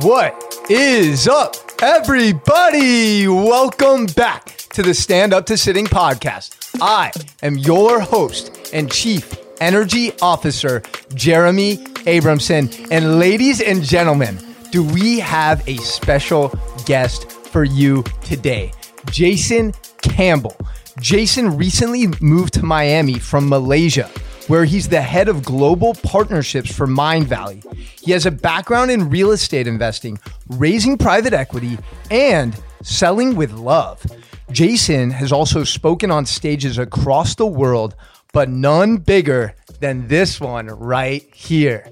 What is up, everybody? Welcome back to the Stand Up to Sitting podcast. I am your host and chief energy officer, Jeremy Abramson. And ladies and gentlemen, do we have a special guest for you today? Jason Campbell. Jason recently moved to Miami from Malaysia where he's the head of global partnerships for Mindvalley. He has a background in real estate investing, raising private equity, and selling with love. Jason has also spoken on stages across the world, but none bigger than this one right here.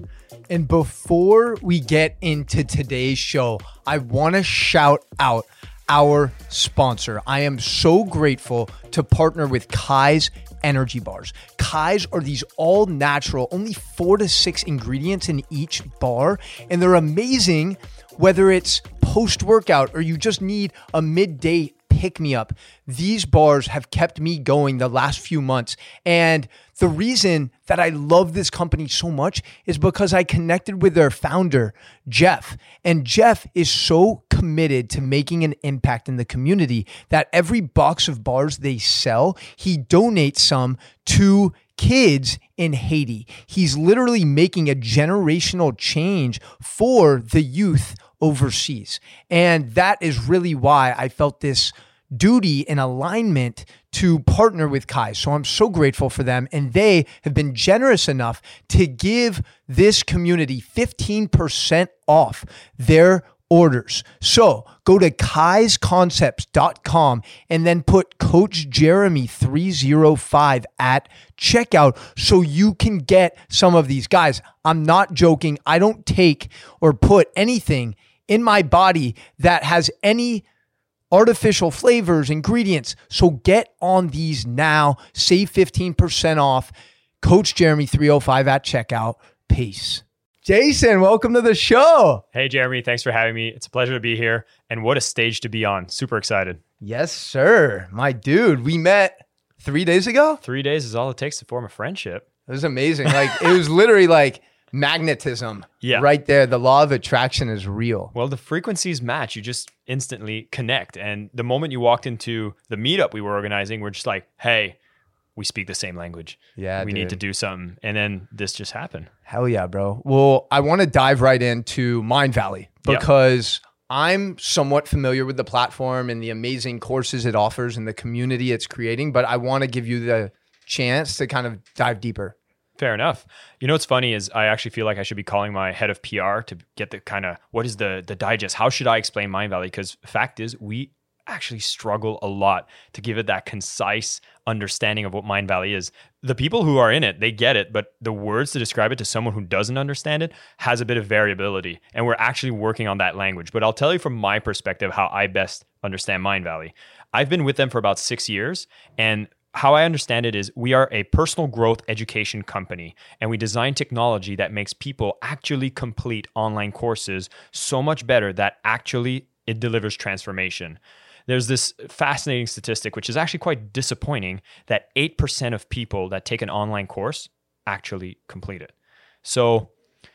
And before we get into today's show, I want to shout out our sponsor. I am so grateful to partner with Kai's energy bars. Kai's are these all natural, only four to six ingredients in each bar, and they're amazing whether it's post workout or you just need a midday pick me up. These bars have kept me going the last few months. And the reason that I love this company so much is because I connected with their founder, Jeff. And Jeff is so committed to making an impact in the community that every box of bars they sell, he donates some to kids in Haiti. He's literally making a generational change for the youth overseas. And that is really why I felt this duty and alignment to partner with Kai. So I'm so grateful for them. And they have been generous enough to give this community 15% off their orders. So go to kaisconcepts.com and then put Coach Jeremy 305 at checkout so you can get some of these. Guys, I'm not joking. I don't take or put anything in my body that has any artificial flavors, ingredients. So get on these now. Save 15% off. Coach Jeremy 305 at checkout. Peace. Jason, welcome to the show. Hey, Jeremy. Thanks for having me. It's a pleasure to be here. And what a stage to be on. Super excited. Yes, sir. My dude, we met three days ago. Three days is all it takes to form a friendship. It was amazing. Like, it was literally like, magnetism yeah. right there. The law of attraction is real. Well, the frequencies match. You just instantly connect. And the moment you walked into the meetup we were organizing, we're just like, hey, we speak the same language. Yeah. We dude. need to do something. And then this just happened. Hell yeah, bro. Well, I want to dive right into Mindvalley because yep. I'm somewhat familiar with the platform and the amazing courses it offers and the community it's creating, but I want to give you the chance to kind of dive deeper. Fair enough. You know what's funny is I actually feel like I should be calling my head of PR to get the kind of what is the the digest? How should I explain Mindvalley? Because fact is we actually struggle a lot to give it that concise understanding of what Mindvalley is. The people who are in it, they get it, but the words to describe it to someone who doesn't understand it has a bit of variability. And we're actually working on that language. But I'll tell you from my perspective how I best understand Mindvalley. I've been with them for about six years, and how I understand it is we are a personal growth education company and we design technology that makes people actually complete online courses so much better that actually it delivers transformation. There's this fascinating statistic, which is actually quite disappointing, that 8% of people that take an online course actually complete it. So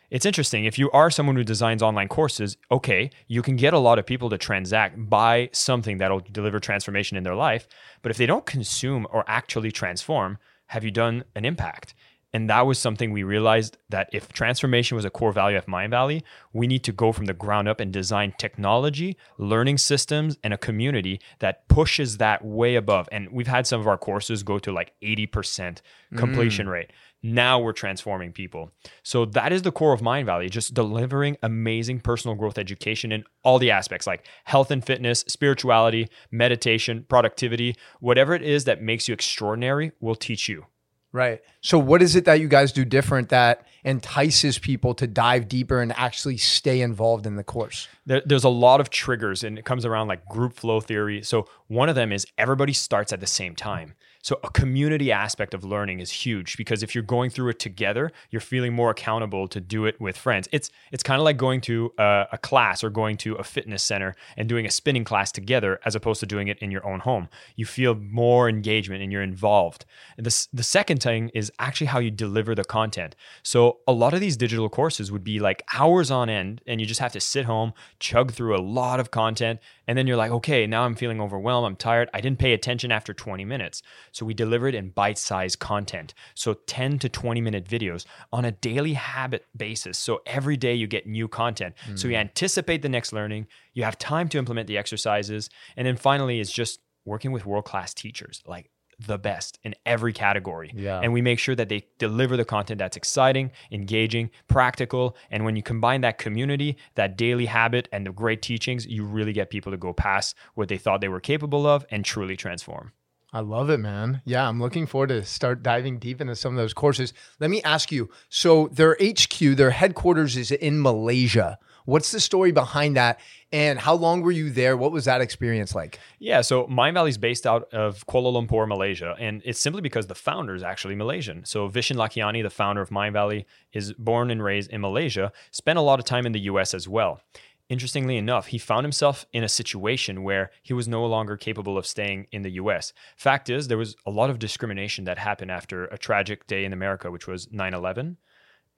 it's interesting. If you are someone who designs online courses, okay, you can get a lot of people to transact, buy something that'll deliver transformation in their life. But if they don't consume or actually transform, have you done an impact? And that was something we realized that if transformation was a core value of Mindvalley, we need to go from the ground up and design technology, learning systems, and a community that pushes that way above. And we've had some of our courses go to like 80% completion mm. rate. Now we're transforming people. So that is the core of Mindvalley, just delivering amazing personal growth education in all the aspects like health and fitness, spirituality, meditation, productivity, whatever it is that makes you extraordinary, we'll teach you. Right. So, what is it that you guys do different that entices people to dive deeper and actually stay involved in the course? There, there's a lot of triggers, and it comes around like group flow theory. So, one of them is everybody starts at the same time. So a community aspect of learning is huge because if you're going through it together, you're feeling more accountable to do it with friends. It's it's kind of like going to a, a, class or going to a fitness center and doing a spinning class together as opposed to doing it in your own home. You feel more engagement and you're involved. And the second thing is actually how you deliver the content. So a lot of these digital courses would be like hours on end and you just have to sit home, chug through a lot of content and then you're like, okay, now I'm feeling overwhelmed. I'm tired. I didn't pay attention after 20 minutes. So we deliver it in bite sized content. So 10 to 20 minute videos on a daily habit basis. So every day you get new content. Mm. So you hmm. anticipate the next learning, you have time to implement the exercises. And then finally, it's just working with world class teachers. Like the best in every category. Yeah. And we make sure that they deliver the content that's exciting, engaging, practical. And when you combine that community, that daily habit, and the great teachings, you really get people to go past what they thought they were capable of and truly transform. I love it, man. Yeah, I'm looking forward to start diving deep into some of those courses. Let me ask you so, their HQ, their headquarters is in Malaysia. What's the story behind that? And how long were you there? What was that experience like? Yeah, so Mindvalley is based out of Kuala Lumpur, Malaysia, and it's simply because the founder is actually Malaysian. So Vishen Lakhiani, the founder of Mindvalley, is born and raised in Malaysia, spent a lot of time in the US as well. Interestingly enough, he found himself in a situation where he was no longer capable of staying in the US. Fact is, there was a lot of discrimination that happened after a tragic day in America, which was 9 11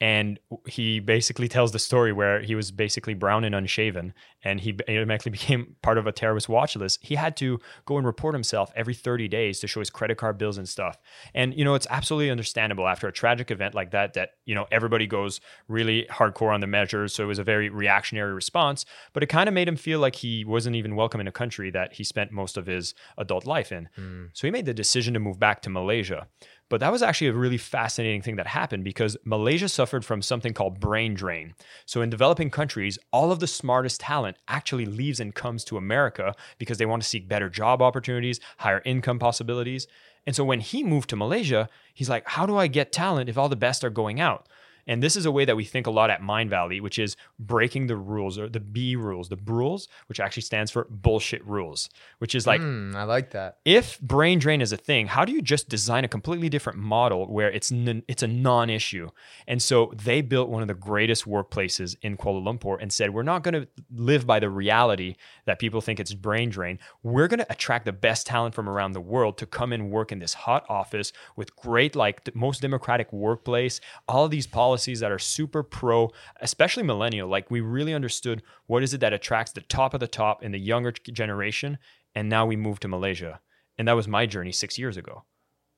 and he basically tells the story where he was basically brown and unshaven and he automatically became part of a terrorist watch list. He had to go and report himself every 30 days to show his credit card bills and stuff. And you know it's absolutely understandable after a tragic event like that that you know everybody goes really hardcore on the measures so it was a very reactionary response but it kind of made him feel like he wasn't even welcome in a country that he spent most of his adult life in. Mm. so he made the decision to move back to malaysia but that was actually a really fascinating thing that happened because Malaysia suffered from something called brain drain. So, in developing countries, all of the smartest talent actually leaves and comes to America because they want to seek better job opportunities, higher income possibilities. And so, when he moved to Malaysia, he's like, How do I get talent if all the best are going out? And this is a way that we think a lot at Mindvalley, which is breaking the rules or the B rules, the rules, which actually stands for bullshit rules, which is like, mm, I like that. If brain drain is a thing, how do you just design a completely different model where it's n- it's a non-issue? And so they built one of the greatest workplaces in Kuala Lumpur and said, we're not going to live by the reality that people think it's brain drain. We're going to attract the best talent from around the world to come and work in this hot office with great, like the most democratic workplace, all of these policies policies that are super pro, especially millennial. Like we really understood what is it that attracts the top of the top in the younger generation. And now we moved to Malaysia. And that was my journey six years ago.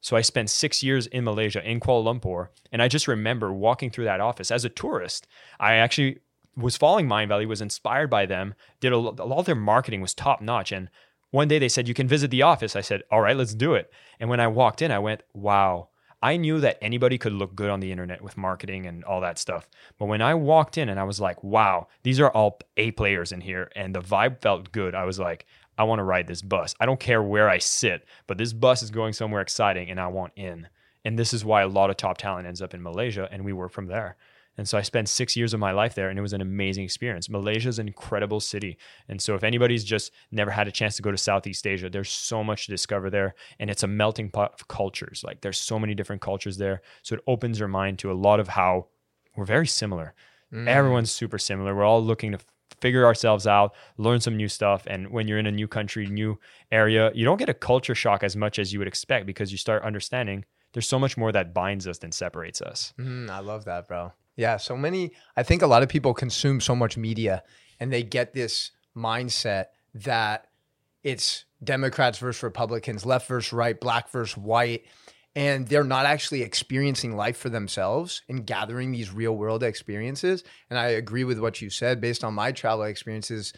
So I spent six years in Malaysia, in Kuala Lumpur. And I just remember walking through that office as a tourist. I actually was following Mindvalley, was inspired by them, did a, a lot of their marketing was top notch. And one day they said, You can visit the office. I said, All right, let's do it. And when I walked in, I went, Wow, I knew that anybody could look good on the internet with marketing and all that stuff. But when I walked in and I was like, wow, these are all A players in here and the vibe felt good, I was like, I want to ride this bus. I don't care where I sit, but this bus is going somewhere exciting and I want in. And this is why a lot of top talent ends up in Malaysia and we work from there. And so I spent six years of my life there, and it was an amazing experience. Malaysia is an incredible city. And so if anybody's just never had a chance to go to Southeast Asia, there's so much to discover there. And it's a melting pot of cultures. Like there's so many different cultures there. So it opens your mind to a lot of how we're very similar. Mm. Everyone's super similar. We're all looking to figure ourselves out, learn some new stuff. And when you're in a new country, new area, you don't get a culture shock as much as you would expect because you start understanding there's so much more that binds us than separates us. Mm, I love that, bro. Yeah, so many. I think a lot of people consume so much media, and they get this mindset that it's Democrats versus Republicans, left versus right, black versus white, and they're not actually experiencing life for themselves and gathering these real world experiences. And I agree with what you said based on my travel experiences.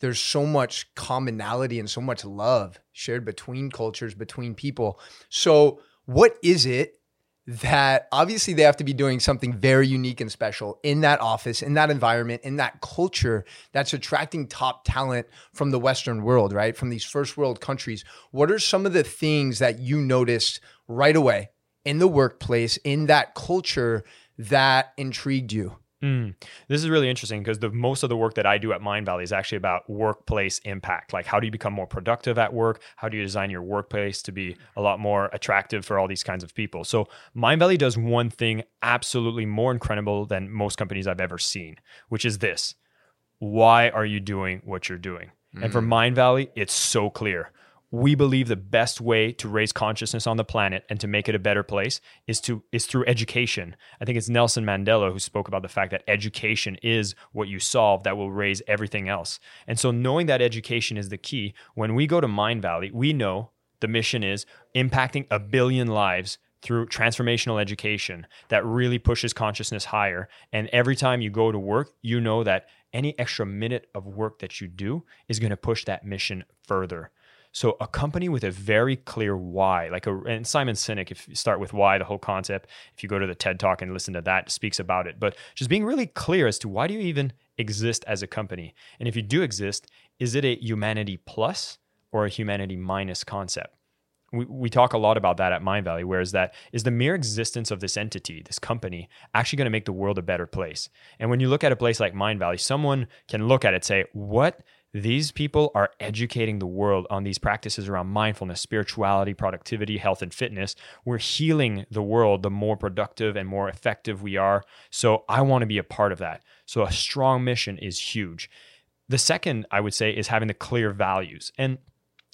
There's so much commonality and so much love shared between cultures, between people. So, what is it that obviously they have to be doing something very unique and special in that office, in that environment, in that culture that's attracting top talent from the Western world, right? From these first world countries. What are some of the things that you noticed right away in the workplace, in that culture that intrigued you? Mm. This is really interesting because the most of the work that I do at Mindvalley is actually about workplace impact. Like, how do you become more productive at work? How do you design your workplace to be a lot more attractive for all these kinds of people? So, Mindvalley does one thing absolutely more incredible than most companies I've ever seen, which is this: Why are you doing what you're doing? Mm-hmm. And for Mindvalley, it's so clear we believe the best way to raise consciousness on the planet and to make it a better place is to is through education. I think it's Nelson Mandela who spoke about the fact that education is what you solve that will raise everything else. And so knowing that education is the key, when we go to Mindvalley, we know the mission is impacting a billion lives through transformational education that really pushes consciousness higher. And every time you go to work, you know that any extra minute of work that you do is going to push that mission further. So a company with a very clear why, like a and Simon Sinek, if you start with why, the whole concept, if you go to the TED talk and listen to that, speaks about it. But just being really clear as to why do you even exist as a company? And if you do exist, is it a humanity plus or a humanity minus concept? We, we talk a lot about that at Mindvalley, whereas that is the mere existence of this entity, this company, actually going to make the world a better place. And when you look at a place like Mindvalley, someone can look at it, say, what these people are educating the world on these practices around mindfulness, spirituality, productivity, health, and fitness. We're healing the world the more productive and more effective we are. So I want to be a part of that. So a strong mission is huge. The second, I would say, is having the clear values. And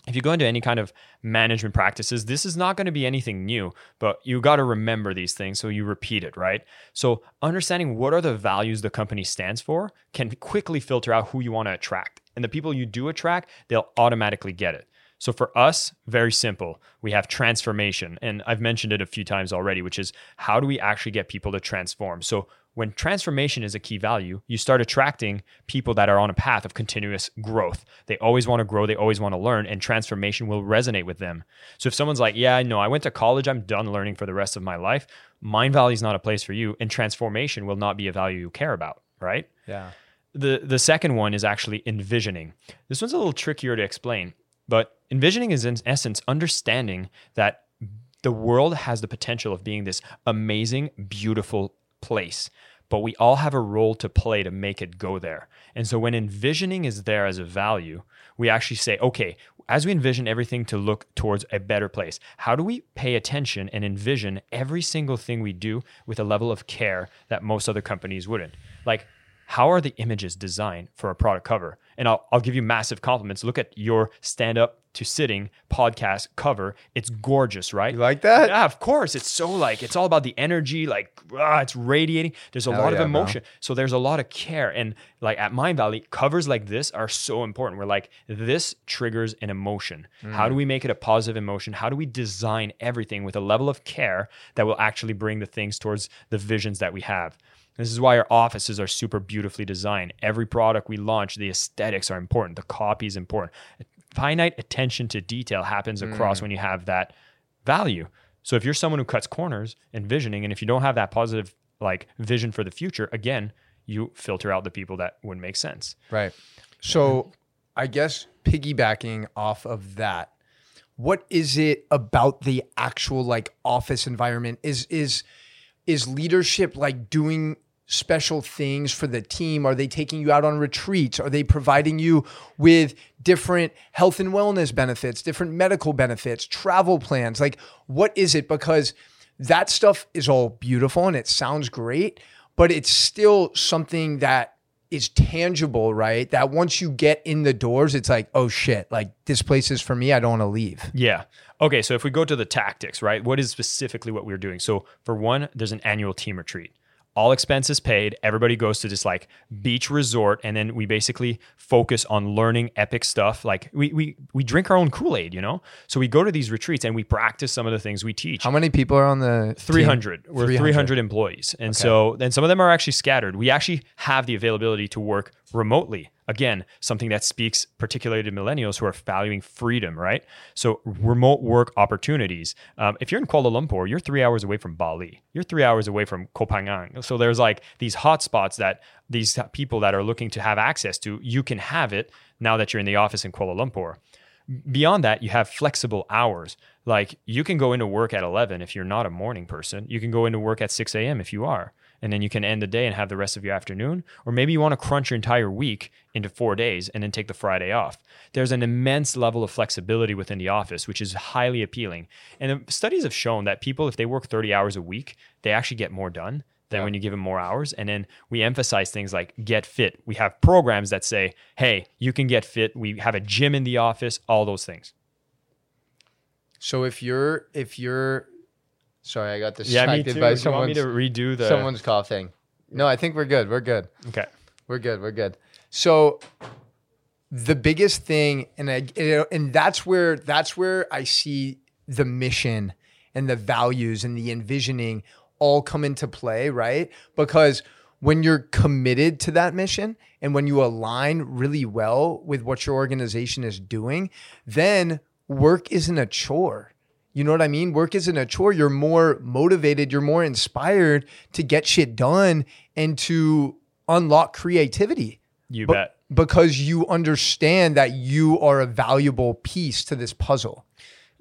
if you go into any kind of management practices, this is not going to be anything new, but you got to remember these things so you repeat it, right? So, understanding what are the values the company stands for can quickly filter out who you want to attract. And the people you do attract, they'll automatically get it. So for us, very simple. We have transformation. And I've mentioned it a few times already, which is how do we actually get people to transform? So when transformation is a key value, you start attracting people that are on a path of continuous growth. They always want to grow, they always want to learn, and transformation will resonate with them. So if someone's like, Yeah, no, I went to college, I'm done learning for the rest of my life, Mindvalley is not a place for you, and transformation will not be a value you care about, right? Yeah. The the second one is actually envisioning. This one's a little trickier to explain, but envisioning is in essence understanding that the world has the potential of being this amazing, beautiful place, but we all have a role to play to make it go there. And so when envisioning is there as a value, we actually say, okay, as we envision everything to look towards a better place, how do we pay attention and envision every single thing we do with a level of care that most other companies wouldn't? Like, how are the images designed for a product cover? And I'll, I'll give you massive compliments. Look at your stand up to sitting podcast cover. It's gorgeous, right? You like that? Yeah, of course. It's so like, it's all about the energy, like, ah, it's radiating. There's a Hell lot yeah, of emotion. Bro. So there's a lot of care. And like at Mindvalley, covers like this are so important. We're like, this triggers an emotion. Mm. How do we make it a positive emotion? How do we design everything with a level of care that will actually bring the things towards the visions that we have? This is why our offices are super beautifully designed. Every product we launch, the aesthetics are important, the copy is important. Finite attention to detail happens across mm. when you have that value. So if you're someone who cuts corners and visioning, and if you don't have that positive like vision for the future, again, you filter out the people that wouldn't make sense. Right. So I guess piggybacking off of that, what is it about the actual like office environment? Is is is leadership like doing special things for the team? Are they taking you out on retreats? Are they providing you with different health and wellness benefits, different medical benefits, travel plans? Like, what is it? Because that stuff is all beautiful and it sounds great, but it's still something that is tangible, right? That once you get in the doors, it's like, oh shit, like this place is for me. I don't want to leave. Yeah. Okay. So if we go to the tactics, right? What is specifically what we're doing? So for one, there's an annual team retreat all expenses paid. Everybody goes to this like beach resort, and then we basically focus on learning epic stuff. Like we we we drink our own Kool Aid, you know. So we go to these retreats and we practice some of the things we teach. How many people are on the three hundred? We're three hundred employees, and okay. so then some of them are actually scattered. We actually have the availability to work remotely again, something that speaks particularly to millennials who are valuing freedom, right? So, remote work opportunities. Um, if you're in Kuala Lumpur, you're three hours away from Bali, you're three hours away from Koh. So, there's like these hotspots that these people that are looking to have access to, you can have it now that you're in the office in Kuala Lumpur. Beyond that, you have flexible hours. Like you can go into work at 11 if you're not a morning person. You can go into work at 6 a.m. if you are and then you can end the day and have the rest of your afternoon. Or maybe you want to crunch your entire week into four days and then take the Friday off. There's an immense level of flexibility within the office, which is highly appealing. And studies have shown that people, if they work 30 hours a week, they actually get more done than Yeah. when you give them more hours. And then we emphasize things like get fit. We have programs that say, hey, you can get fit. We have a gym in the office, all those things. So if you're if you're sorry, I got Yeah, me distracted too. by Do you want me someone's to redo the someone's coughing. No, I think we're good. We're good. Okay. We're good. We're good. So the biggest thing, and I, and that's where that's where I see the mission and the values and the envisioning all come into play, right? Because when you're committed to that mission and when you align really well with what your organization is doing, then work isn't a chore. You know what I mean? Work isn't a chore. You're more motivated, you're more inspired to get shit done and to unlock creativity You But- bet. because you understand that you are a valuable piece to this puzzle.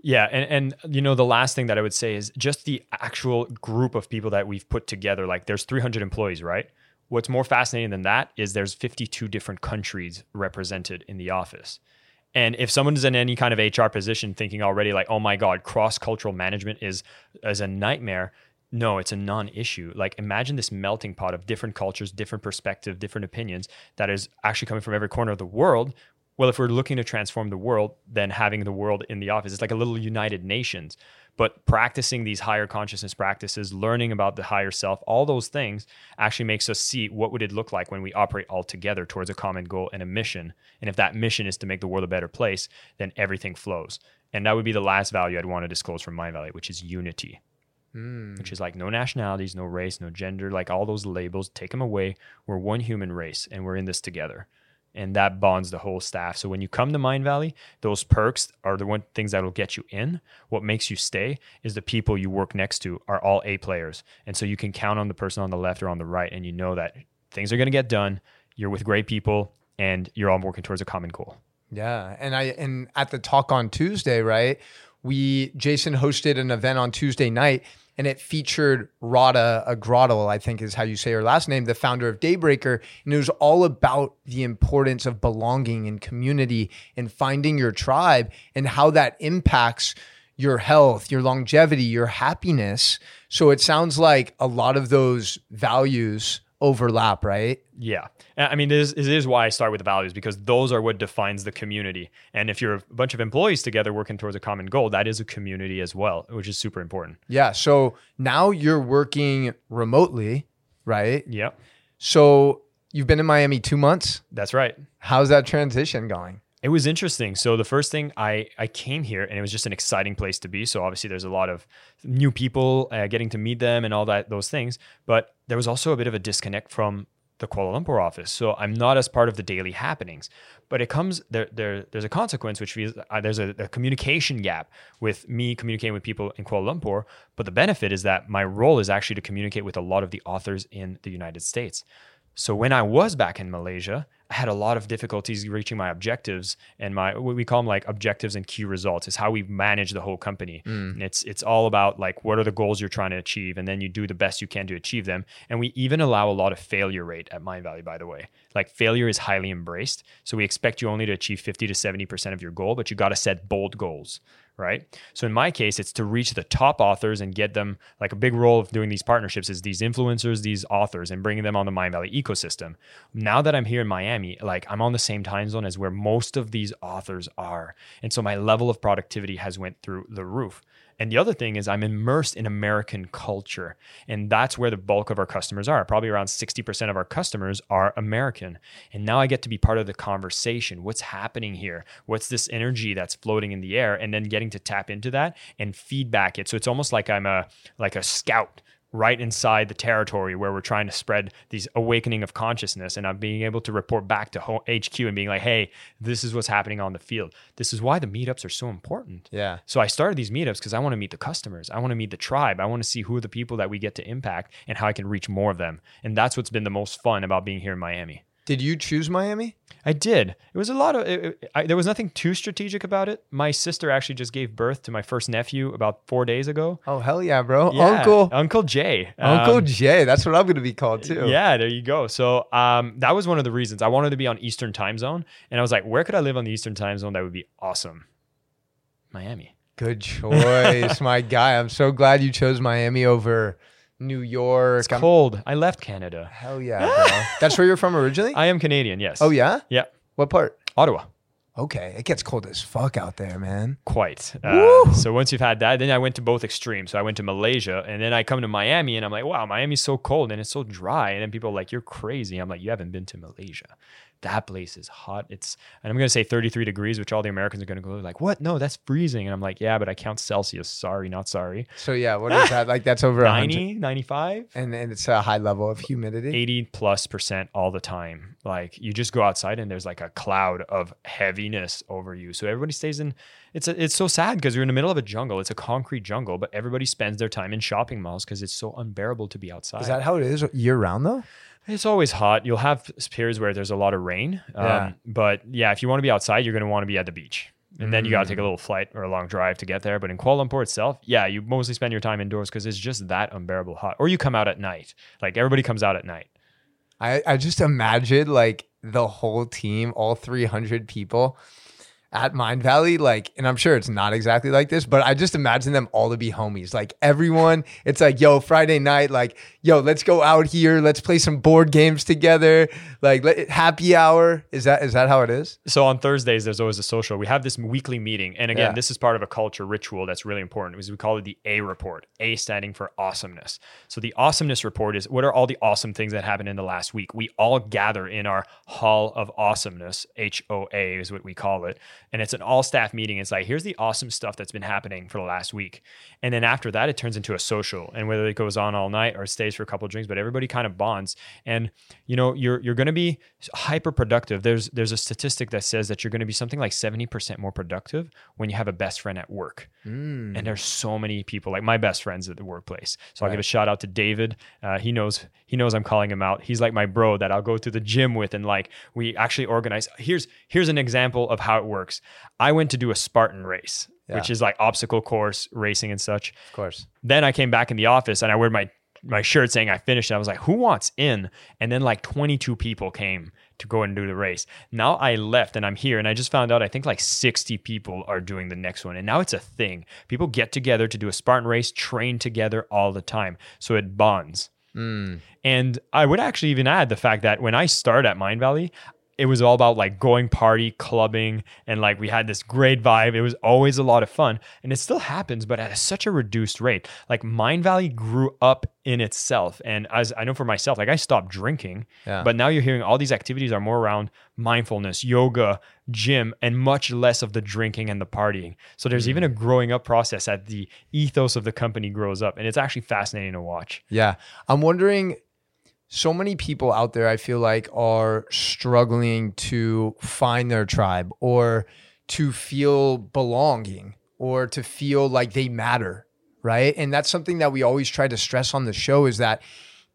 Yeah, and and you know the last thing that I would say is just the actual group of people that we've put together. Like there's 300 employees, right? What's more fascinating than that is there's 52 different countries represented in the office. And if someone's in any kind of HR position thinking already like, "Oh my god, cross-cultural management is is a nightmare." No, it's a non-issue. Like imagine this melting pot of different cultures, different perspective, different opinions that is actually coming from every corner of the world well, if we're looking to transform the world, then having the world in the office, it's like a little United Nations. But practicing these higher consciousness practices, learning about the higher self, all those things actually makes us see what would it look like when we operate all together towards a common goal and a mission. And if that mission is to make the world a better place, then everything flows. And that would be the last value I'd want to disclose from my value, which is unity hmm. which is like no nationalities, no race, no gender, like all those labels, take them away. We're one human race and we're in this together. And that bonds the whole staff. So when you come to Mindvalley, those perks are the one things that will get you in. What makes you stay is the people you work next to are all A players. And so you can count on the person on the left or on the right, and you know that things are going to get done. You're with great people and you're all working towards a common goal. Yeah, and I and at the talk on Tuesday, right? We Jason hosted an event on Tuesday night, and it featured Radha Agrawal, I think is how you say her last name, the founder of Daybreaker, and it was all about the importance of belonging and community and finding your tribe and how that impacts your health, your longevity, your happiness. So it sounds like a lot of those values overlap, right? Yeah. I mean, it is, it is why I start with the values because those are what defines the community. And if you're a bunch of employees together working towards a common goal, that is a community as well, which is super important. Yeah. So now you're working remotely, right? Yeah, So you've been in Miami two months. that's right. How's that transition going? It was interesting. So the first thing I I came here and it was just an exciting place to be. So obviously there's a lot of new people, uh, getting to meet them and all that those things. But there was also a bit of a disconnect from the Kuala Lumpur office. So I'm not as part of the daily happenings. But it comes there. There there's a consequence, which means uh, there's a, a communication gap with me communicating with people in Kuala Lumpur. But the benefit is that my role is actually to communicate with a lot of the authors in the United States. So when I was back in Malaysia, I had a lot of difficulties reaching my objectives and my what we call them like objectives and key results is how we manage the whole company. Mm. And it's it's all about like what are the goals you're trying to achieve and then you do the best you can to achieve them. And we even allow a lot of failure rate at Mindvalley by the way. Like failure is highly embraced. So we expect you only to achieve 50 to 70% of your goal, but you got to set bold goals right? So in my case, it's to reach the top authors and get them like a big role of doing these partnerships is these influencers, these authors, and bringing them on the Mindvalley ecosystem. Now that I'm here in Miami, like I'm on the same time zone as where most of these authors are, and so my level of productivity has went through the roof. And the other thing is I'm immersed in American culture. And that's where the bulk of our customers are. Probably around 60% of our customers are American. And now I get to be part of the conversation. What's happening here? What's this energy that's floating in the air? And then getting to tap into that and feedback it. So it's almost like I'm a like a scout right inside the territory where we're trying to spread these awakening of consciousness and I'm being able to report back to HQ and being like, "Hey, this is what's happening on the field. This is why the meetups are so important." Yeah. So I started these meetups because I want to meet the customers. I want to meet the tribe. I want to see who are the people that we get to impact and how I can reach more of them. And that's what's been the most fun about being here in Miami. Did you choose Miami? I did. It was a lot of. It, it- I, there was nothing too strategic about it. My sister actually just gave birth to my first nephew about four days ago. Oh hell yeah, bro! Yeah, Uncle Uncle Jay. Uncle Um, Jay. That's what I'm gonna be called too. Yeah, there you go. So um, that was one of the reasons I wanted to be on Eastern time zone, and I was like, where could I live on the Eastern time zone that would be awesome? Miami. Good choice, my guy. I'm so glad you chose Miami over New York. It's I'm- cold. I left Canada. Hell yeah, bro. That's where you're from originally? I am Canadian. Yes. oh yeah? Yeah. What part? Ottawa. Okay, it gets cold as fuck out there, man. Quite. Uh, so once you've had that, then I went to both extremes. So I went to Malaysia, and then I come to Miami, and I'm like, wow, Miami's so cold and it's so dry. And then people are like, you're crazy. I'm like, you haven't been to Malaysia. That place is hot. It's and I'm gonna say 33 degrees, which all the Americans are gonna go like, what? No, that's freezing. And I'm like, yeah, but I count Celsius. Sorry, not sorry. So yeah, what is that? Like that's over 90, 95. And and it's a high level of humidity. 80 plus percent all the time. Like you just go outside and there's like a cloud of heaviness over you. So everybody stays in. It's a, it's so sad because you're in the middle of a jungle. It's a concrete jungle, but everybody spends their time in shopping malls because it's so unbearable to be outside. Is that how it is year round though? It's always hot. You'll have periods where there's a lot of rain. Um, But yeah, if you want to be outside, you're going to want to be at the beach. And then you got to take Mm. a little flight or a long drive to get there. But in Kuala Lumpur itself, yeah, you mostly spend your time indoors because it's just that unbearable hot. Or you come out at night. Like everybody comes out at night. I, I just imagine like the whole team, all 300 people at Mindvalley, like, and I'm sure it's not exactly like this, but I just imagine them all to be homies. Like everyone, it's like, yo, Friday night, like, yo, let's go out here, let's play some board games together, like let, happy hour. Is that is that how it is? So on Thursdays, there's always a social. We have this weekly meeting, and again, Yeah. this is part of a culture ritual that's really important. Because we call it the A report. A standing for awesomeness. So the awesomeness report is what are all the awesome things that happened in the last week. We all gather in our hall of awesomeness. H O A is what we call it, and it's an all staff meeting. It's like here's the awesome stuff that's been happening for the last week, and then after that, it turns into a social. And whether it goes on all night or stays for a couple of drinks, but everybody kind of bonds. And you know, you're you're going to be hyper productive. There's there's a statistic that says that you're going to be something like 70% more productive when you have a best friend at work. Mm. And there's so many people, like my best friends at the workplace. So I'll give a shout out to David. Uh, he knows he knows I'm calling him out. He's like my bro that I'll go to the gym with, and like we actually organize. Here's here's an example of how it works. I went to do a Spartan race, which is like obstacle course racing and such Of course. then I came back in the office and I wore my my shirt saying I finished. And I was like, who wants in? And then like 22 people came to go and do the race. Now I left and I'm here and I just found out I think like 60 people are doing the next one. And now it's a thing. People get together to do a Spartan race, train together all the time. So it bonds. Mm. And I would actually even add the fact that when I started at Mindvalley, it was all about like going party, clubbing, and like we had this great vibe. It was always a lot of fun. And it still happens, but at such a reduced rate. Like Mindvalley grew up in itself. And as I know for myself, like I stopped drinking, Yeah. but now you're hearing all these activities are more around mindfulness, yoga, gym, and much less of the drinking and the partying. So there's even a mm. growing up process that the ethos of the company grows up. And it's actually fascinating to watch. Yeah. I'm wondering so many people out there I feel like are struggling to find their tribe or to feel belonging or to feel like they matter, right? And that's something that we always try to stress on the show is that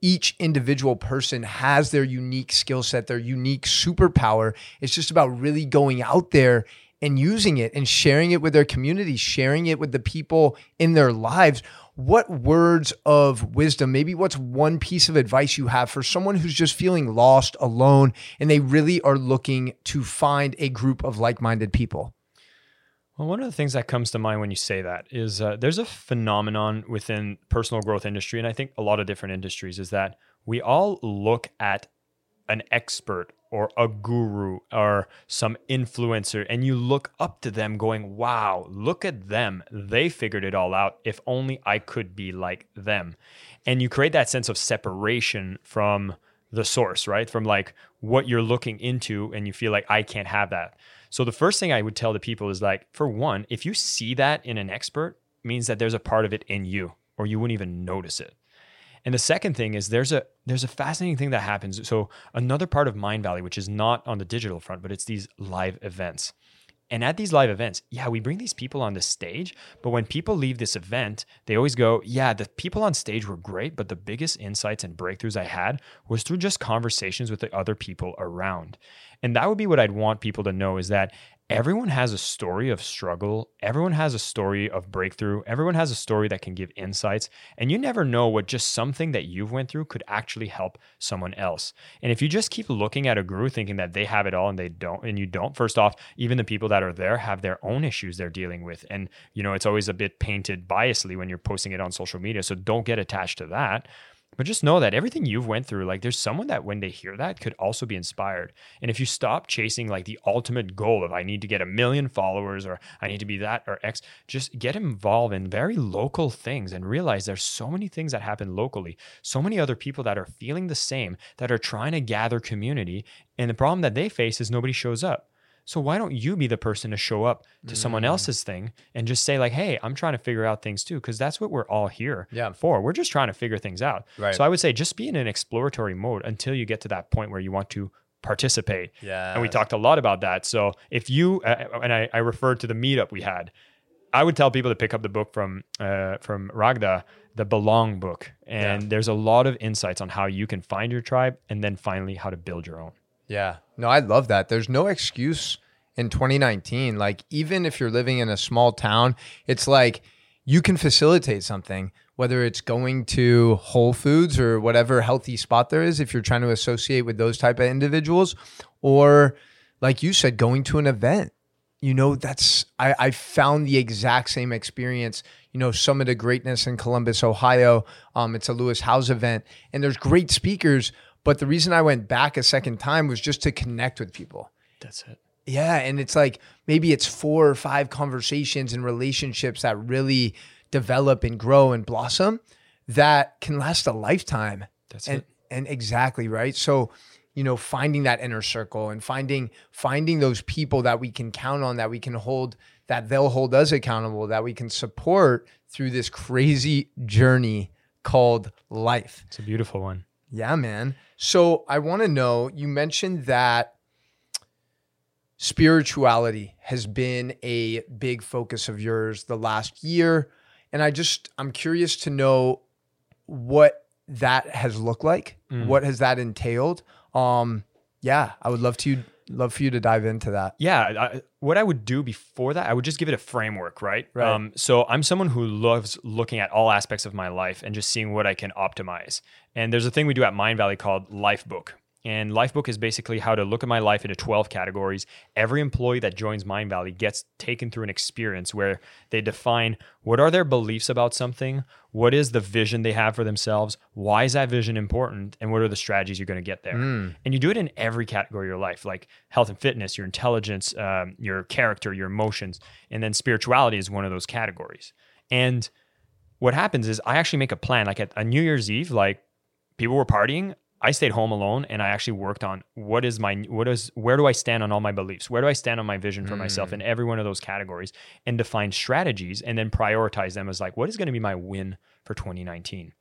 each individual person has their unique skill set, their unique superpower. It's just about really going out there and using it and sharing it with their community, sharing it with the people in their lives. What words of wisdom, maybe what's one piece of advice you have for someone who's just feeling lost, alone, and they really are looking to find a group of like minded people? Well, one of the things that comes to mind when you say that is uh, there's a phenomenon within personal growth industry, and I think a lot of different industries is that we all look at an expert or a guru or some influencer, and you look up to them, going, "Wow, look at them! They figured it all out. If only I could be like them." And you create that sense of separation from the source, right? From like what you're looking into, and you feel like I can't have that. So the first thing I would tell the people is like, for one, if you see that in an expert, means that there's a part of it in you, or you wouldn't even notice it. And the second thing is there's a there's a fascinating thing that happens. So another part of Mindvalley, which is not on the digital front, but it's these live events. And at these live events, yeah, we bring these people on the stage, but when people leave this event, they always go, Yeah, the people on stage were great, but the biggest insights and breakthroughs I had was through just conversations with the other people around. And that would be what I'd want people to know is that everyone has a story of struggle. Everyone has a story of breakthrough. Everyone has a story that can give insights. And you never know what just something that you've went through could actually help someone else. And if you just keep looking at a guru thinking that they have it all and they don't, and you don't, first off, even the people that are there have their own issues they're dealing with. And, you know, it's always a bit painted biasly when you're posting it on social media. So don't get attached to that. But just know that everything you've went through, like there's someone that when they hear that could also be inspired. And if you stop chasing like the ultimate goal of I need to get a million followers or I need to be that or X, just get involved in very local things and realize there's so many things that happen locally, so many other people that are feeling the same, that are trying to gather community. And the problem that they face is nobody shows up. So why don't you be the person to show up to mm. someone else's thing and just say like, "Hey, I'm trying to figure out things too," because that's what we're all here yeah. for. We're just trying to figure things out. Right. So I would say just be in an exploratory mode until you get to that point where you want to participate. Yeah. And we talked a lot about that. So if you uh, and I, I referred to the meetup we had, I would tell people to pick up the book from uh, from Radha, the Belong book, and yeah. there's a lot of insights on how you can find your tribe and then finally how to build your own. Yeah. No, I love that. There's no excuse in 2019. Like, even if you're living in a small town, it's like you can facilitate something, whether it's going to Whole Foods or whatever healthy spot there is, if you're trying to associate with those type of individuals, or like you said, going to an event. You know, that's I, I found the exact same experience. You know, Summit of Greatness in Columbus, Ohio. Um, it's a Lewis Howes event, and there's great speakers, but the reason I went back a second time was just to connect with people. That's it. Yeah. And it's like maybe it's four or five conversations and relationships that really develop and grow and blossom that can last a lifetime. That's and, it. And exactly right. So, you know, finding that inner circle and finding finding those people that we can count on, that we can hold, that they'll hold us accountable, that we can support through this crazy journey called life. It's a beautiful one. Yeah, man. So I want to know, you mentioned that spirituality has been a big focus of yours the last year. And I just, I'm curious to know what that has looked like. Mm. What has that entailed? Um, yeah, I would love to love for you to dive into that. Yeah, I, what I would do before that, I would just give it a framework, right? Right. Um, so I'm someone who loves looking at all aspects of my life and just seeing what I can optimize. And there's a thing we do at Mindvalley called Lifebook. And Lifebook is basically how to look at my life into 12 categories. Every employee that joins Mindvalley gets taken through an experience where they define what are their beliefs about something, what is the vision they have for themselves, why is that vision important, and what are the strategies you're going to get there. Mm. And you do it in every category of your life, like health and fitness, your intelligence, um, your character, your emotions, and then spirituality is one of those categories. And what happens is I actually make a plan, like at a New Year's Eve, like people were partying. I stayed home alone and I actually worked on what is my what is where do I stand on all my beliefs? Where do I stand on my vision for mm. myself in every one of those categories and define strategies and then prioritize them as like what is going to be my win for 2019.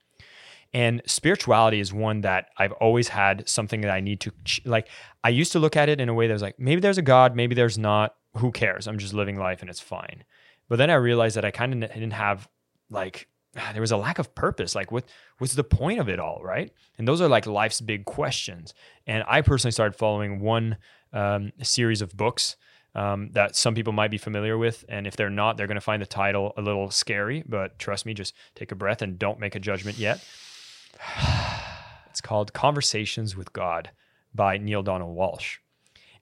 And spirituality is one that I've always had something that I need to like I used to look at it in a way that was like maybe there's a god, maybe there's not, who cares? I'm just living life and it's fine. But then I realized that I kind of didn't have like there was a lack of purpose. Like, what what's the point of it all, right? And those are like life's big questions. And I personally started following one um, series of books um, that some people might be familiar with, and if they're not, they're going to find the title a little scary. But trust me, just take a breath and don't make a judgment yet. it's called Conversations with God by Neale Donald Walsch.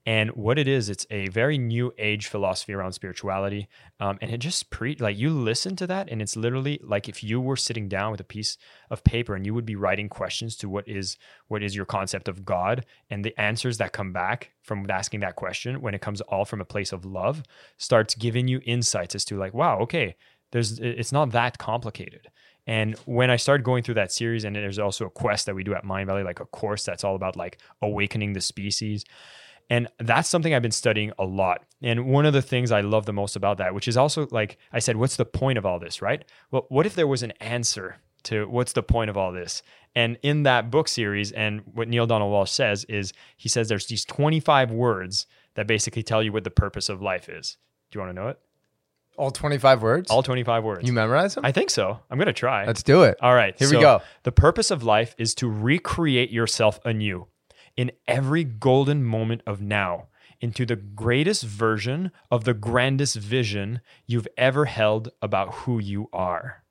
And what it is, it's a very new age philosophy around spirituality. Um, and it just pre like you listen to that, and it's literally like if you were sitting down with a piece of paper and you would be writing questions to what is what is your concept of God, and the answers that come back from asking that question, when it comes all from a place of love, starts giving you insights as to like, wow, okay, there's it's not that complicated. And when I started going through that series, and there's also a quest that we do at Mindvalley, like a course that's all about like awakening the species. And that's something I've been studying a lot. And one of the things I love the most about that, which is also like I said, what's the point of all this, right? Well, what if there was an answer to what's the point of all this? And in that book series, and what Neale Donald Walsch says is he says there's these 25 words that basically tell you what the purpose of life is. Do you want to know it? All 25 words? All 25 words. you memorize them? I think so. I'm going to try. Let's do it. All right. Here we go. The purpose of life is to recreate yourself anew in every golden moment of now into the greatest version of the grandest vision you've ever held about who you are.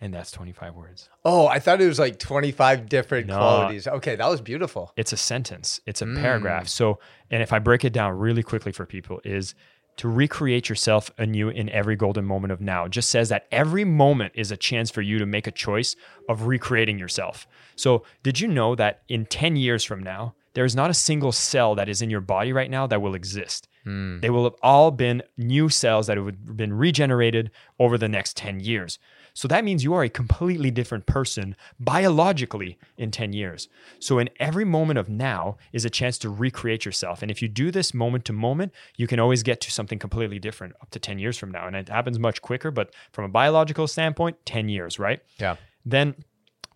And that's 25 words. Oh, I thought it was like 25 different No. qualities. Okay, that was beautiful. It's a sentence, it's a Mm. paragraph. So, and if I break it down really quickly for people, is to recreate yourself anew in every golden moment of now. Just says that every moment is a chance for you to make a choice of recreating yourself. So, did you know that in 10 years from now, there is not a single cell that is in your body right now that will exist? Hmm. They will have all been new cells that have been regenerated over the next 10 years. So that means you are a completely different person biologically in 10 years. So in every moment of now is a chance to recreate yourself. And if you do this moment to moment, you can always get to something completely different up to 10 years from now. And it happens much quicker, but from a biological standpoint, 10 years, right? Yeah. then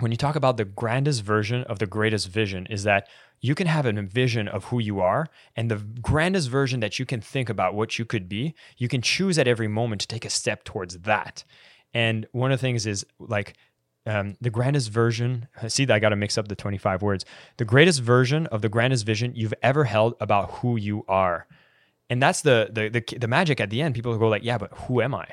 when you talk about the grandest version of the greatest vision is that you can have a vision of who you are and the grandest version that you can think about what you could be you can choose at every moment to take a step towards that and one of the things is like um, the grandest version see i got to mix up the 25 words. The greatest version of the grandest vision you've ever held about who you are. And that's the the the, the magic at the end. People go like yeah but who am i?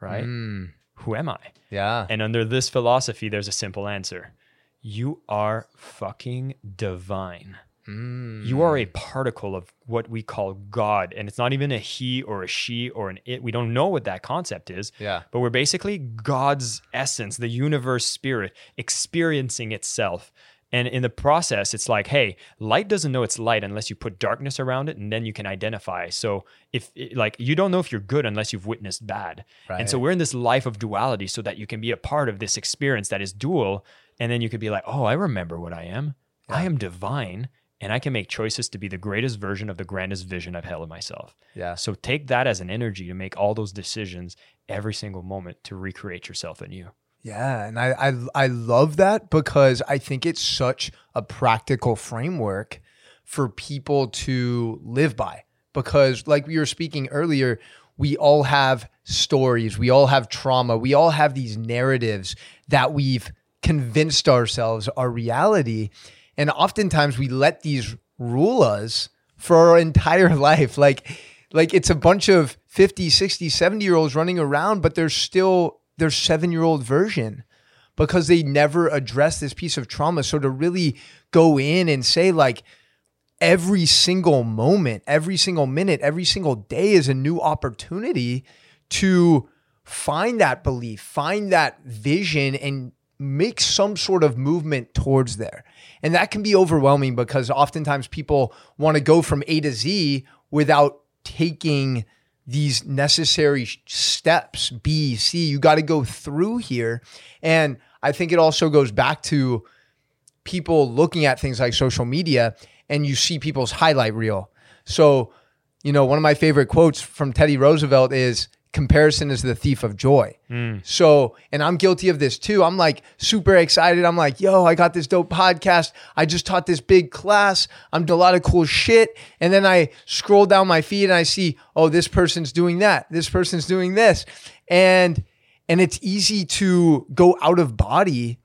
Right? Mm, who am i? Yeah. and under this philosophy, there's a simple answer. You are fucking divine. Mm. You are a particle of what we call God. And it's not even a he or a she or an it. We don't know what that concept is. Yeah. But we're basically God's essence, the universe spirit, experiencing itself. And in the process, it's like, hey, light doesn't know it's light unless you put darkness around it, and then you can identify. So if like you don't know if you're good unless you've witnessed bad. Right. And so we're in this life of duality so that you can be a part of this experience that is dual. And then you could be like, oh, I remember what I am. I am divine and I can make choices to be the greatest version of the grandest vision I've held of myself. Yeah. So take that as an energy to make all those decisions every single moment to recreate yourself anew. Yeah, and I, I I love that because I think it's such a practical framework for people to live by. Because like we were speaking earlier, we all have stories, we all have trauma, we all have these narratives that we've convinced ourselves are reality. And oftentimes we let these rule us for our entire life. Like like it's a bunch of 50, 60, 70 year olds running around, but they're still their seven year old version because they never address this piece of trauma. So to really go in and say, like, every single moment, every single minute, every single day is a new opportunity to find that belief, find that vision, and make some sort of movement towards there. And that can be overwhelming because oftentimes people want to go from A to Z without taking these necessary steps B, C. You got to go through here. And I think it also goes back to people looking at things like social media and you see people's highlight reel. So, you know, one of my favorite quotes from Teddy Roosevelt is comparison is the thief of joy. Hmm. So, and I'm guilty of this too. I'm like super excited. I'm like, yo, I got this dope podcast. I just taught this big class. I'm doing a lot of cool shit. And then I scroll down my feed and I see, oh, this person's doing that. This person's doing this. And and it's easy to go out of body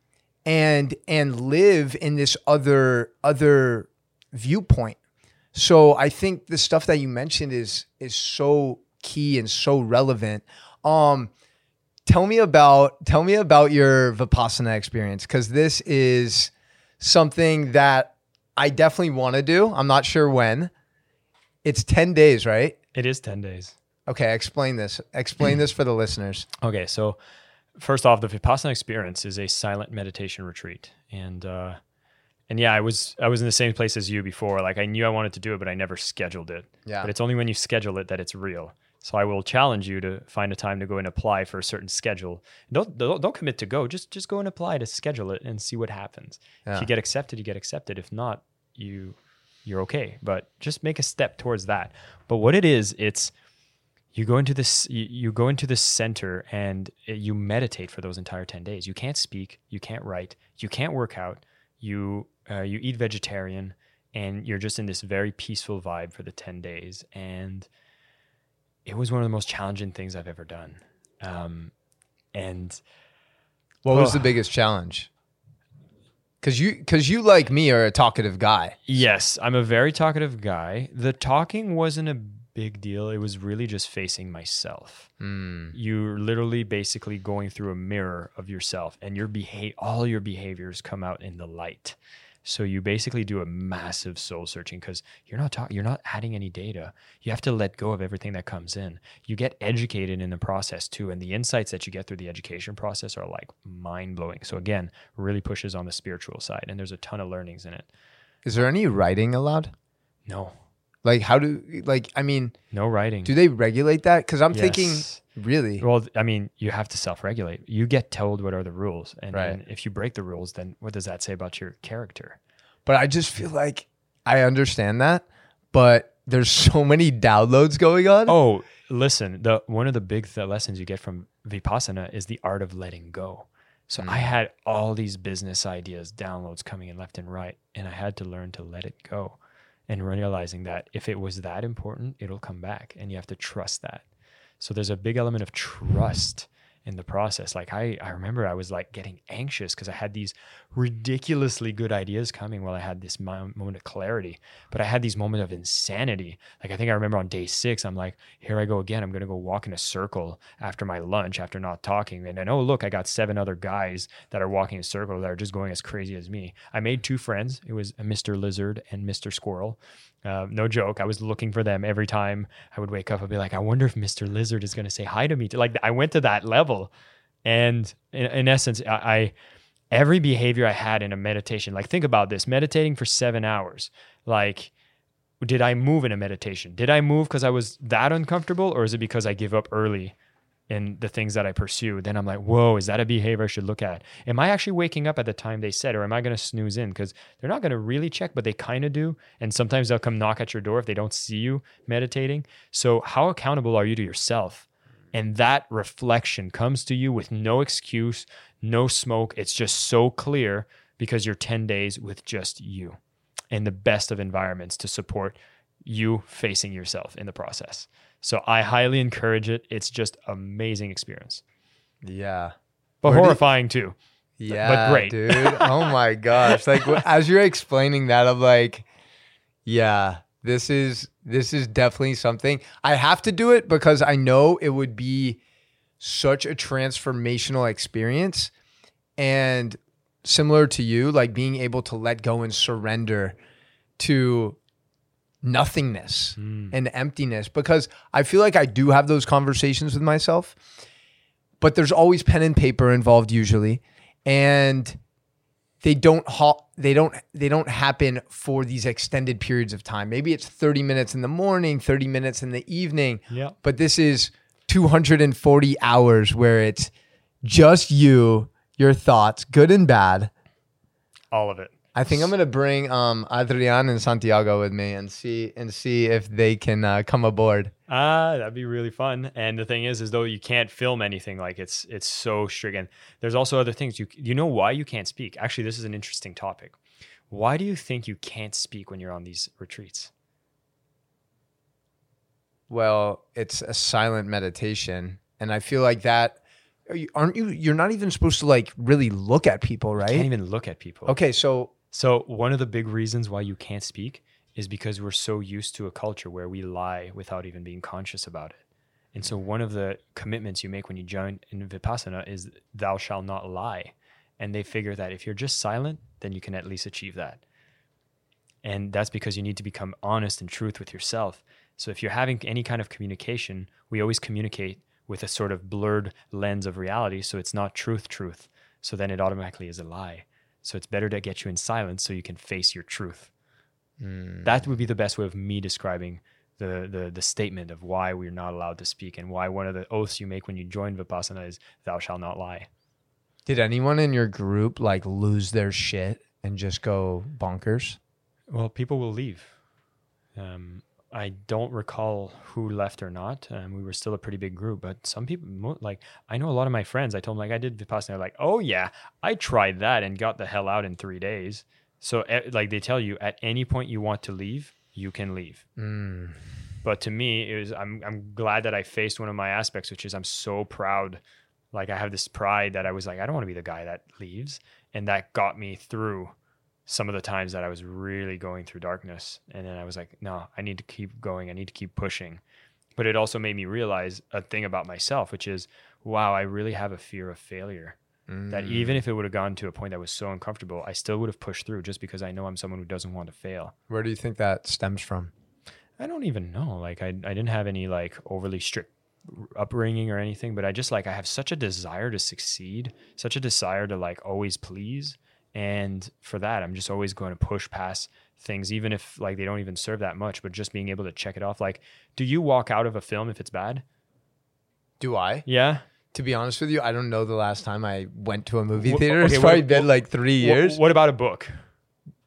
and and live in this other other viewpoint. So I think the stuff that you mentioned is is so key and so relevant. Um tell me about tell me about your Vipassana experience cuz this is something that I definitely want to do. I'm not sure when. It's 10 days, right? It is 10 days. Okay, explain this. Explain this for the listeners. Okay, so first off, the Vipassana experience is a silent meditation retreat, and uh, and yeah, I was I was in the same place as you before. Like I knew I wanted to do it, but I never scheduled it. Yeah. But it's only when you schedule it that it's real. So I will challenge you to find a time to go and apply for a certain schedule. Don't don't, don't commit to go. Just just go and apply to schedule it and see what happens. Yeah. If you get accepted, you get accepted. If not, you you're okay. But just make a step towards that. But what it is, it's you go into this you, you go into this center and you meditate for those entire 10 days you can't speak you can't write you can't work out you uh, you eat vegetarian and you're just in this very peaceful vibe for the 10 days and it was one of the most challenging things i've ever done um, and What was Oh. the biggest challenge? Cause you, cause you like me are a talkative guy. yes i'm a very talkative guy the talking wasn't a big deal it was really just facing myself you're literally basically going through a mirror of yourself and your behavior all your behaviors come out in the light so you basically do a massive soul searching because you're not talking you're not adding any data you have to let go of everything that comes in you get educated in the process too and the insights that you get through the education process are like mind-blowing so again really pushes on the spiritual side and there's a ton of learnings in it Is there any writing allowed? no Like how do, like, I mean, no writing do they regulate that? Cause I'm thinking Yes. Really. Well, I mean, you have to self-regulate. You get told what are the rules, and Right. then if you break the rules, then what does that say about your character? But I just feel like I understand that, but there's so many downloads going on. Oh, listen, the one of the big th- lessons you get from vipassana is the art of letting go. So I mm. had all these business ideas, downloads coming in left and right, and I had to learn to let it go, and realizing that if it was that important, it'll come back, and you have to trust that. So there's a big element of trust in the process. Like I, I remember I was like getting anxious because I had these ridiculously good ideas coming while I had this moment of clarity, but I had these moments of insanity. Like I think I remember on day six, I'm like, here I go again. I'm gonna go walk in a circle after my lunch after not talking, and then oh look, I got seven other guys that are walking in a circle that are just going as crazy as me. I made two friends. It was Mr. Lizard and Mr. Squirrel. Uh, no joke. I was looking for them every time I would wake up. I'd be like, I wonder if Mr. Lizard is going to say hi to me. Like I went to that level, and in, in essence, I, I every behavior I had in a meditation. Like think about this: meditating for seven hours. Like, did I move in a meditation? Did I move because I was that uncomfortable, or is it because I give up early? In the things that I pursue, then I'm like, whoa, is that a behavior I should look at? Am I actually waking up at the time they said, or am I going to snooze in? Because they're not going to really check, but they kind of do. And sometimes they'll come knock at your door if they don't see you meditating. So, how accountable are you to yourself? And that reflection comes to you with no excuse, no smoke. It's just so clear because you're 10 days with just you in the best of environments to support you facing yourself in the process. So I highly encourage it. It's just amazing experience, Yeah. but Where did- horrifying too. Yeah, But great. dude. Oh my gosh! Like as you're explaining that, I'm like, yeah, this is this is definitely something I have to do it because I know it would be such a transformational experience, and similar to you, like being able to let go and surrender to nothingness mm. and emptiness because I feel like I do have those conversations with myself, but there's always pen and paper involved usually, and they don't ha- they don't they don't happen for these extended periods of time. Maybe it's 30 minutes in the morning, 30 minutes in the evening, Yeah. but this is 240 hours where it's just you, your thoughts, good and bad. All of it. I think I'm gonna bring um, Adrian and Santiago with me and see and see if they can uh, come aboard. Ah, that'd be really fun. And the thing is, is though you can't film anything, like it's it's so strict. And there's also other things. You you know why you can't speak? Actually, this is an interesting topic. Why do you think you can't speak when you're on these retreats? Well, it's a silent meditation, and I feel like that. Aren't you? You're not even supposed to like really look at people, right you Can't even look at people. Okay, so So one of the big reasons why you can't speak is because we're so used to a culture where we lie without even being conscious about it. And so one of the commitments you make when you join in Vipassana is thou shalt not lie. And they figure that if you're just silent, then you can at least achieve that. And that's because you need to become honest and truth with yourself. So if you're having any kind of communication, we always communicate with a sort of blurred lens of reality. So it's not truth, truth. So then it automatically is a lie. So it's better to get you in silence so you can face your truth. That would be the best way of me describing the, the the statement of why we're not allowed to speak and why one of the oaths you make when you join Vipassana is thou shalt not lie. did anyone in your group like lose their shit and just go bonkers? Well, people will leave. Um, I don't recall who left or not. Um, we were still a pretty big group, but some people, like I know a lot of my friends. I told them like I did Vipassana. They're like, oh yeah, I tried that and got the hell out in three days. So like they tell you at any point you want to leave, you can leave. Mm. But to me, it was I'm I'm glad that I faced one of my aspects, which is I'm so proud. Like I have this pride that I was like, I don't want to be the guy that leaves. And that got me through some of the times that I was really going through darkness. And then I was like, no, I need to keep going. I need to keep pushing. But it also made me realize a thing about myself, which is, wow, I really have a fear of failure. That mm. even if it would have gone to a point that was so uncomfortable, I still would have pushed through just because I know I'm someone who doesn't want to fail. Where do you think that stems from? I don't even know. Like I, I didn't have any like overly strict upbringing or anything, but I just like I have such a desire to succeed, such a desire to like always please, and for that I'm just always going to push past things, even if like they don't even serve that much. But just being able to check it off. Like, do you walk out of a film if it's bad? Do I? Yeah. To be honest with you, I don't know the last time I went to a movie theater. okay, it's what- probably been what- like three years. what about a book?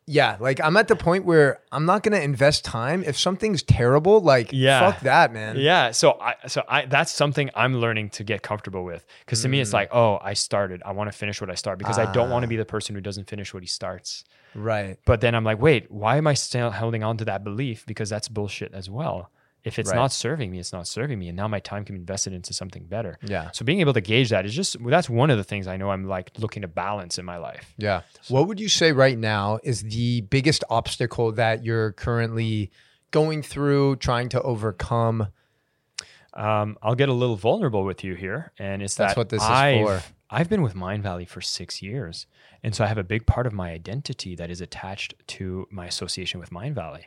Yeah, like I'm at the point where I'm not gonna invest time if something's terrible. Like, Yeah. fuck that, man. Yeah, so I so I that's something I'm learning to get comfortable with because to me it's like, hmm. oh, I started, I want to finish what I start because I don't want to be ah. the person who doesn't finish what he starts. Right. But then I'm like, wait, why am I still holding on to that belief? Because that's bullshit as well. If it's Right. not serving me, it's not serving me, and now my time can be invested into something better. Yeah. So being able to gauge that is just that's one of the things I know I'm like looking to balance in my life. Yeah. What would you say right now is the biggest obstacle that you're currently going through, trying to overcome? Um, I'll get a little vulnerable with you here, and it's That's that what this is I've, for. I've been with Mindvalley for six years, and so I have a big part of my identity that is attached to my association with Mindvalley.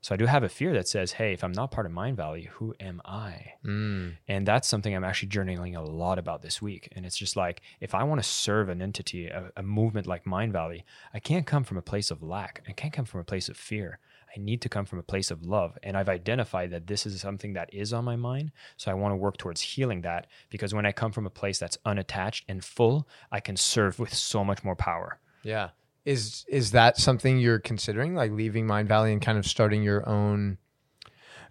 So I do have a fear that says, "Hey, if I'm not part of Mindvalley, who am I?" Mm. And that's something I'm actually journaling a lot about this week. And it's just like, if I want to serve an entity, a, a movement like Mindvalley, I can't come from a place of lack. I can't come from a place of fear. I need to come from a place of love. And I've identified that this is something that is on my mind. So I want to work towards healing that because when I come from a place that's unattached and full, I can serve with so much more power. Yeah. Is is that something you're considering, like leaving Mindvalley and kind of starting your own?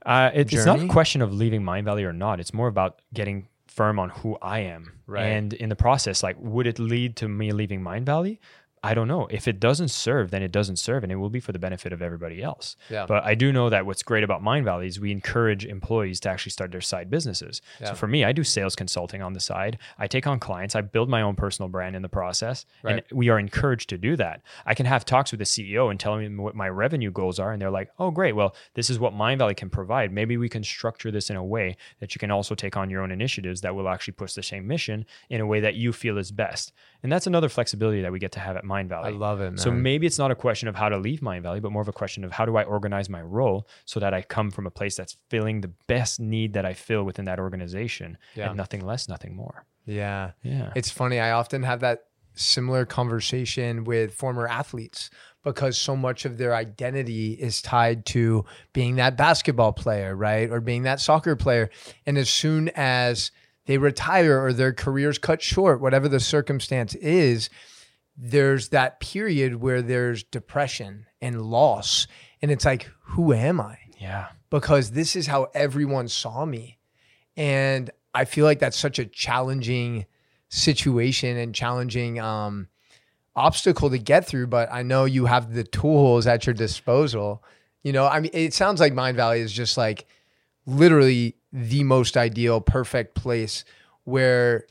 Uh, it, it's not a question of leaving Mindvalley or not. It's more about getting firm on who I am. Right. And in the process, like, would it lead to me leaving Mindvalley? I don't know. If it doesn't serve, then it doesn't serve, and it will be for the benefit of everybody else. Yeah. But I do know that what's great about Mindvalley is we encourage employees to actually start their side businesses. Yeah. So for me, I do sales consulting on the side. I take on clients. I build my own personal brand in the process, Right. and we are encouraged to do that. I can have talks with the CEO and tell him what my revenue goals are, and they're like, "Oh, great. Well, this is what Mindvalley can provide. Maybe we can structure this in a way that you can also take on your own initiatives that will actually push the same mission in a way that you feel is best." And that's another flexibility that we get to have at Mindvalley. I love it, man. So maybe it's not a question of how to leave Mindvalley, but more of a question of how do I organize my role so that I come from a place that's filling the best need that I feel within that organization Yeah. and nothing less, nothing more. yeah. Yeah. It's funny. I often have that similar conversation with former athletes because so much of their identity is tied to being that basketball player, right? Or being that soccer player. And as soon as they retire or their careers cut short, whatever the circumstance is, there's that period where there's depression and loss. And it's like, who am I? yeah. because this is how everyone saw me. And I feel like that's such a challenging situation and challenging um, obstacle to get through. But I know you have the tools at your disposal. You know, I mean, it sounds like Mindvalley is just like literally the most ideal, perfect place where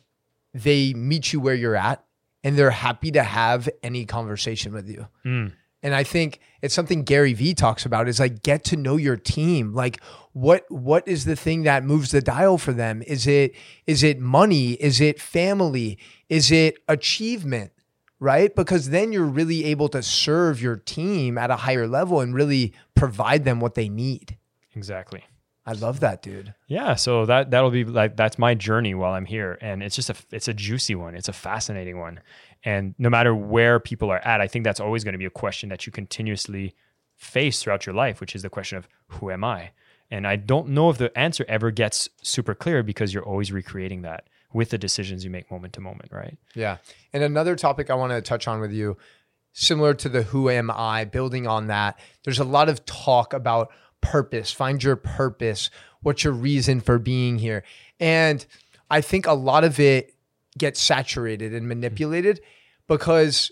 they meet you where you're at and they're happy to have any conversation with you. Mm. And I think it's something Gary Vee talks about is like get to know your team. Like what what is the thing that moves the dial for them? Is it is it money? Is it family? Is it achievement? Right? Because then you're really able to serve your team at a higher level and really provide them what they need. Exactly. I love that, dude. Yeah, so that that'll be like that's my journey while I'm here, and it's just a it's a juicy one. It's a fascinating one, and no matter where people are at, I think that's always going to be a question that you continuously face throughout your life, which is the question of who am I? And I don't know if the answer ever gets super clear because you're always recreating that with the decisions you make moment to moment, right? Yeah. And another topic I want to touch on with you, similar to the who am I, building on that, there's a lot of talk about purpose, find your purpose, what's your reason for being here. And I think a lot of it gets saturated and manipulated because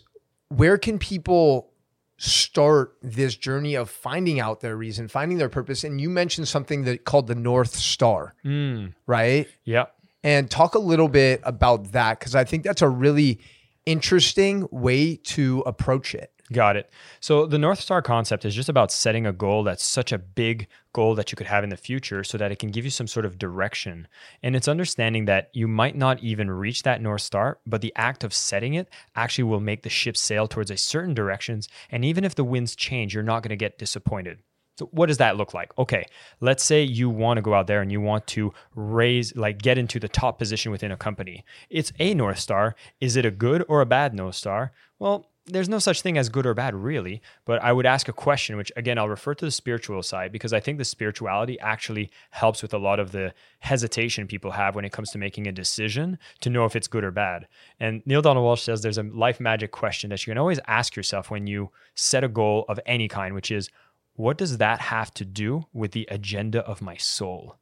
where can people start this journey of finding out their reason, finding their purpose. And you mentioned something that called the North Star, Mm, right? yeah. And talk a little bit about that because I think that's a really interesting way to approach it. Got it. So the North Star concept is just about setting a goal that's such a big goal that you could have in the future so that it can give you some sort of direction. And it's understanding that you might not even reach that North Star, but the act of setting it actually will make the ship sail towards a certain directions. And even if the winds change, you're not going to get disappointed. So what does that look like? Okay, let's say you want to go out there and you want to raise like get into the top position within a company. It's a North Star. Is it a good or a bad North Star? Well, there's no such thing as good or bad really, but I would ask a question which again I'll refer to the spiritual side because I think the spirituality actually helps with a lot of the hesitation people have when it comes to making a decision to know if it's good or bad. And Neale Donald Walsch says there's a life magic question that you can always ask yourself when you set a goal of any kind, which is what does that have to do with the agenda of my soul?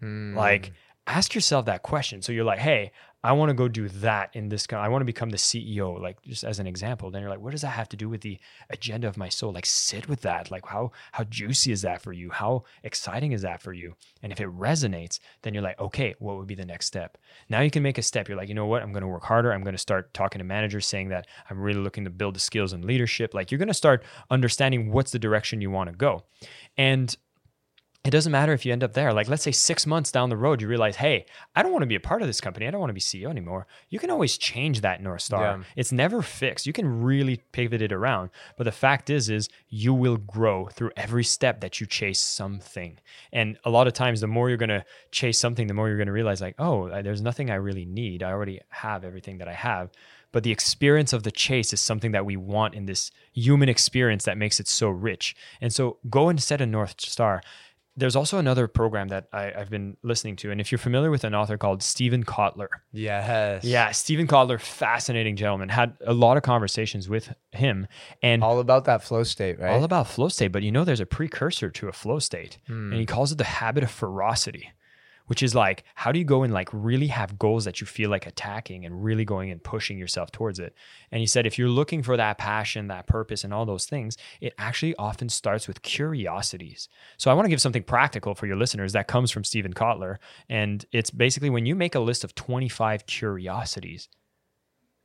Hmm. Like, ask yourself that question. So you're like, hey, I want to go do that in this. I want to become the CEO, like just as an example. Then you're like, what does that have to do with the agenda of my soul? Like, sit with that. Like, how how juicy is that for you? How exciting is that for you? And if it resonates, then you're like, okay, what would be the next step? Now you can make a step. You're like, you know what? I'm going to work harder. I'm going to start talking to managers, saying that I'm really looking to build the skills and leadership. Like, you're going to start understanding what's the direction you want to go, and it doesn't matter if you end up there. Like, let's say six months down the road, you realize, hey, I don't want to be a part of this company. I don't want to be CEO anymore. You can always change that North Star. Yeah. It's never fixed. You can really pivot it around. But the fact is, is you will grow through every step that you chase something. And a lot of times, the more you're going to chase something, the more you're going to realize, like, oh, there's nothing I really need. I already have everything that I have. But the experience of the chase is something that we want in this human experience that makes it so rich. And so go and set a North Star there's also another program that I, I've been listening to. And if you're familiar with an author called Stephen Kotler, Yes. yeah, Stephen Kotler, fascinating gentleman, had a lot of conversations with him and all, All about that flow state, right? All about flow state. But you know, there's a precursor to a flow state, and he hmm. calls it the habit of ferocity, which is like, how do you go and like really have goals that you feel like attacking and really going and pushing yourself towards it? And he said, if you're looking for that passion, that purpose, and all those things, it actually often starts with curiosities. So I want to give something practical for your listeners that comes from Stephen Kotler. And it's basically when you make a list of 25 curiosities,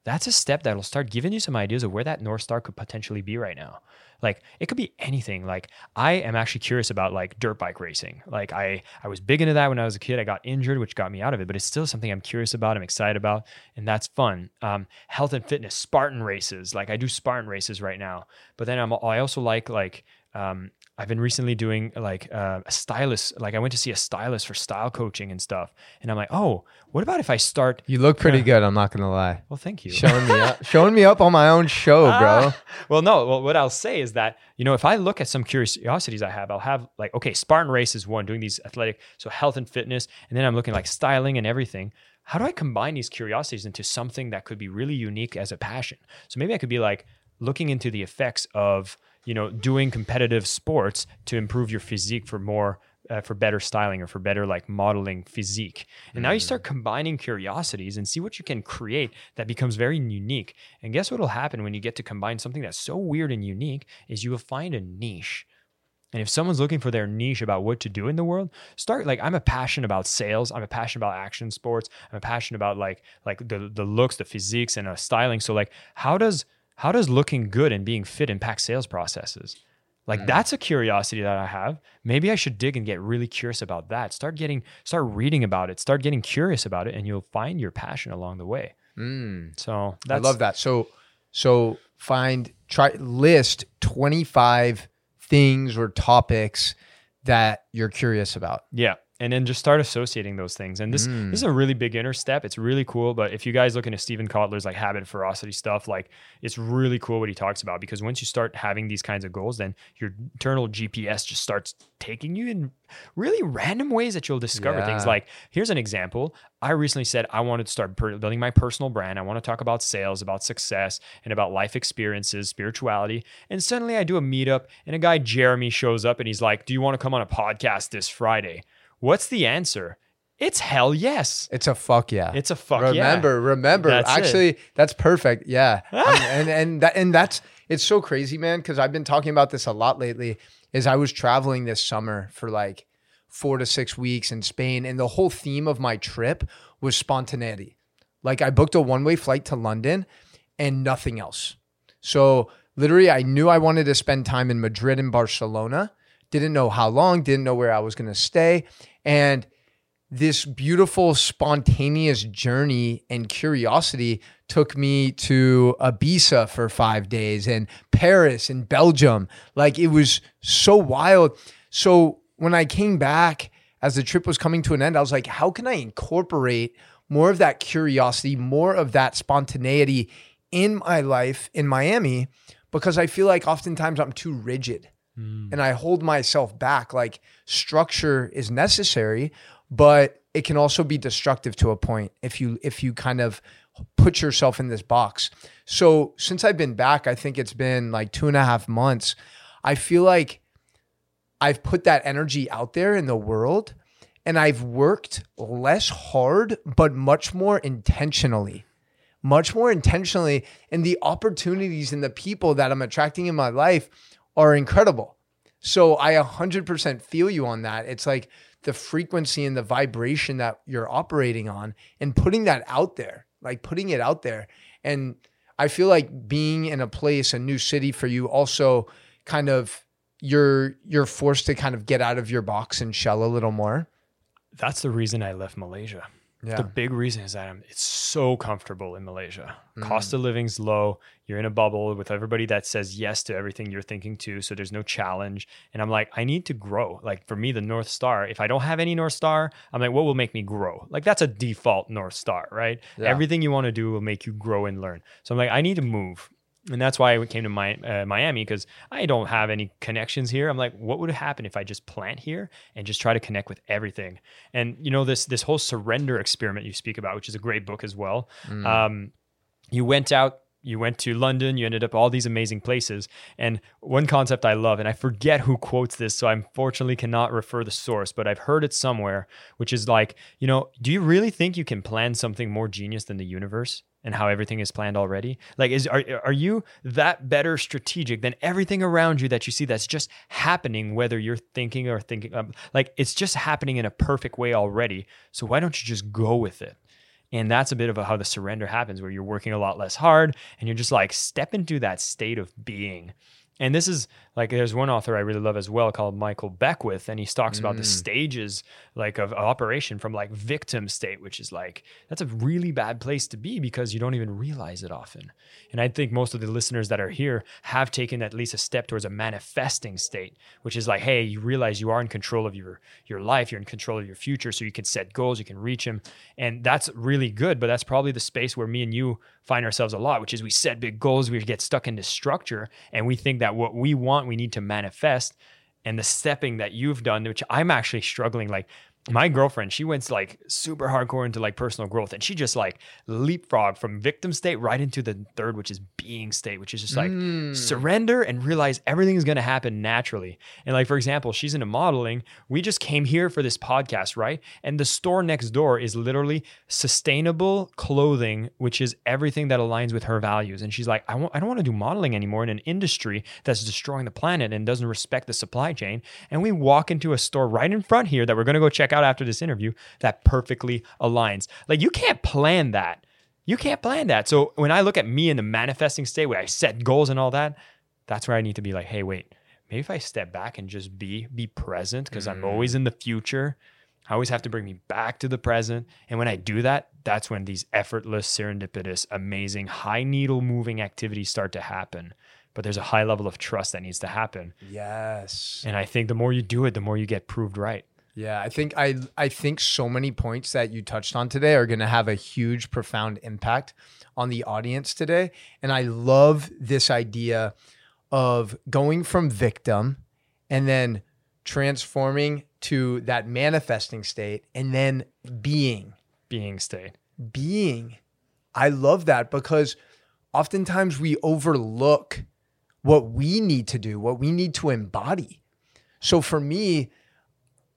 that's a step that'll start giving you some ideas of where that North Star could potentially be right now. Like it could be anything. Like I am actually curious about like dirt bike racing. Like I I was big into that when I was a kid. I got injured, which got me out of it, but it's still something I'm curious about. I'm excited about, and that's fun. Um, health and fitness, Spartan races. Like I do Spartan races right now, but then I'm I also like like um, I've been recently doing like uh, a stylist. Like I went to see a stylist for style coaching and stuff, and I'm like, oh, what about if I start? you look pretty good. I'm not gonna lie. Well, thank you. Showing me up, showing me up on my own show, bro. Ah. well, no. Well, what I'll say is that you know, if I look at some curiosities I have, I'll have like, okay, Spartan race is one, doing these athletic, so health and fitness, and then I'm looking like styling and everything. How do I combine these curiosities into something that could be really unique as a passion? So maybe I could be like looking into the effects of you know doing competitive sports to improve your physique for more uh, for better styling or for better like modeling physique. And now you start combining curiosities and see what you can create that becomes very unique. And guess what will happen when you get to combine something that's so weird and unique is you will find a niche. And if someone's looking for their niche about what to do in the world, start like I'm a passion about sales. I'm a passion about action sports. I'm a passion about like like the the looks, the physiques, and uh, styling. So like, how does how does looking good and being fit impact sales processes? Like that's a curiosity that I have. Maybe I should dig and get really curious about that. Start getting, start reading about it. Start getting curious about it, and you'll find your passion along the way. Mm, So I love that. So, so find try list 25 things or topics that you're curious about. Yeah. And then just start associating those things. And this Mm. this is a really beginner step. It's really cool. But if you guys look into Stephen Kotler's like habit ferocity stuff, like it's really cool what he talks about because once you start having these kinds of goals, then your internal GPS just starts taking you in really random ways that you'll discover things. Like here's an example. I recently said I wanted to start per- building my personal brand. I want to talk about sales, about success, and about life experiences, spirituality. And suddenly I do a meetup, and a guy Jeremy shows up, and he's like, "Do you want to come on a podcast this Friday?" What's the answer? It's hell yes. It's a fuck yeah. It's a fuck remember, yeah. remember. It. Actually, that's perfect. Yeah, and and that and that's it's so crazy, man, because I've been talking about this a lot lately. Is I was traveling this summer for like four to six weeks in Spain, and the whole theme of my trip was spontaneity. Like I booked a one way flight to London and nothing else. So literally, I knew I wanted to spend time in Madrid and Barcelona. Didn't know how long, didn't know where I was going to stay. And this beautiful, spontaneous journey and curiosity took me to Ibiza for five days and Paris and Belgium. Like it was so wild. So when I came back as the trip was coming to an end, I was like, how can I incorporate more of that curiosity, more of that spontaneity in my life in Miami? Because I feel like oftentimes I'm too rigid Mm. and I hold myself back. Like structure is necessary, but it can also be destructive to a point if you if you kind of put yourself in this box. So since I've been back, I think it's been like two and a half months. I feel like I've put that energy out there in the world and I've worked less hard, but much more intentionally. Much more intentionally. And the opportunities and the people that I'm attracting in my life are incredible. So I 100% feel you on that. It's like the frequency and the vibration that you're operating on and putting that out there, like putting it out there. And I feel like being in a place, a new city for you also kind of you're you're forced to kind of get out of your box and shell a little more. That's the reason I left Malaysia. Yeah. The big reason is that I'm, it's so comfortable in Malaysia. Mm. Cost of living's low. You're in a bubble with everybody that says yes to everything you're thinking to. So there's no challenge. And I'm like, I need to grow. Like for me, the North Star, if I don't have any North Star, I'm like, what will make me grow? Like that's a default North Star, right? Yeah. Everything you want to do will make you grow and learn. So I'm like, I need to move. And that's why I came to my, uh, Miami because I don't have any connections here. I'm like, what would happen if I just plant here and just try to connect with everything? And you know this this whole surrender experiment you speak about, which is a great book as well. Um, you went out, you went to London, you ended up all these amazing places. And one concept I love, and I forget who quotes this, so I unfortunately cannot refer the source, but I've heard it somewhere, which is like, you know, do you really think you can plan something more genius than the universe? And how everything is planned already? Like, is are are you that better strategic than everything around you that you see that's just happening, whether you're thinking or thinking? Um, like, it's just happening in a perfect way already. So why don't you just go with it? And that's a bit of a, how the surrender happens, where you're working a lot less hard and you're just like step into that state of being. And this is like there's one author I really love as well called Michael Beckwith, and he talks about the mm. stages like of operation from like victim state, which is like that's a really bad place to be because you don't even realize it often. And I think most of the listeners that are here have taken at least a step towards a manifesting state, which is like, hey, you realize you are in control of your your life, you're in control of your future, so you can set goals, you can reach them, and that's really good. But that's probably the space where me and you find ourselves a lot, which is we set big goals, we get stuck into structure, and we think that what we want, we need to manifest. And the stepping that you've done, which I'm actually struggling, like my girlfriend, she went like super hardcore into like personal growth and she just like leapfrog from victim state right into the third, which is being state, which is just like mm. surrender and realize everything is going to happen naturally. And like, for example, she's into modeling. We just came here for this podcast, right? And the store next door is literally sustainable clothing, which is everything that aligns with her values. And she's like, I, want, I don't want to do modeling anymore in an industry that's destroying the planet and doesn't respect the supply chain. And we walk into a store right in front here that we're going to go check out after this interview that perfectly aligns. Like, you can't plan that. You can't plan that. So when I look at me in the manifesting state where I set goals and all that, that's where I need to be like, hey, wait, maybe if I step back and just be, be present, because I'm always mm. in the future. I always have to bring me back to the present. And when I do that, that's when these effortless, serendipitous, amazing, high needle moving activities start to happen. But there's a high level of trust that needs to happen. Yes. And I think the more you do it, the more you get proved right. Yeah, I think I I think so many points that you touched on today are going to have a huge profound impact on the audience today and I love this idea of going from victim and then transforming to that manifesting state and then being Being state. being. I love that because oftentimes we overlook what we need to do, what we need to embody. So for me,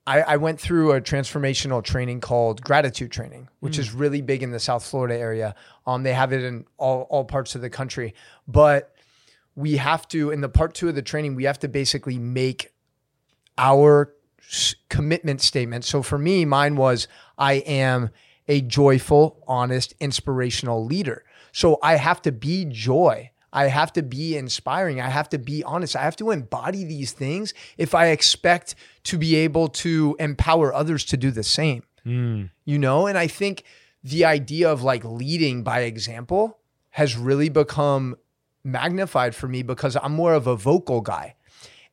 I, I went through a transformational training called gratitude training, which is really big in the South Florida area. Um, they have it in all, all parts of the country. But we have to in the part two of the training we have to basically make our s- commitment statement so for me mine was i am a joyful honest inspirational leader so i have to be joy I have to be inspiring. I have to be honest. I have to embody these things if I expect to be able to empower others to do the same. Hmm. You know, and I think the idea of like leading by example has really become magnified for me because I'm more of a vocal guy.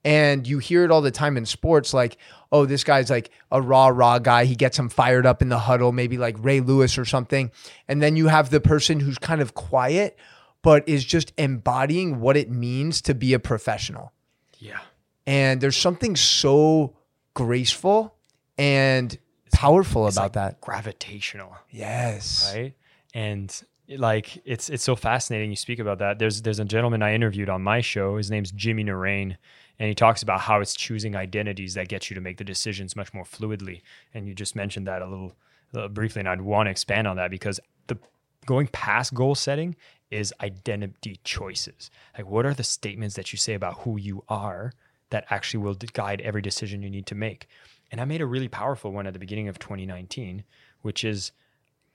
And you hear it all the time in sports like, oh, this guy's like a raw, raw guy. He gets him fired up in the huddle, maybe like Ray Lewis or something. And then you have the person who's kind of quiet, but is just embodying what it means to be a professional. Yeah. And there's something so graceful and powerful It's about like that. Gravitational. Yes. right? And like it's it's so fascinating you speak about that. There's there's a gentleman I interviewed on my show. His name's Jimmy Naraine, and he talks about how it's choosing identities that get you to make the decisions much more fluidly. And you just mentioned that a little uh, briefly, and I'd want to expand on that because the going past goal setting is identity choices. Like, what are the statements that you say about who you are that actually will guide every decision you need to make? And I made a really powerful one at the beginning of 2019, which is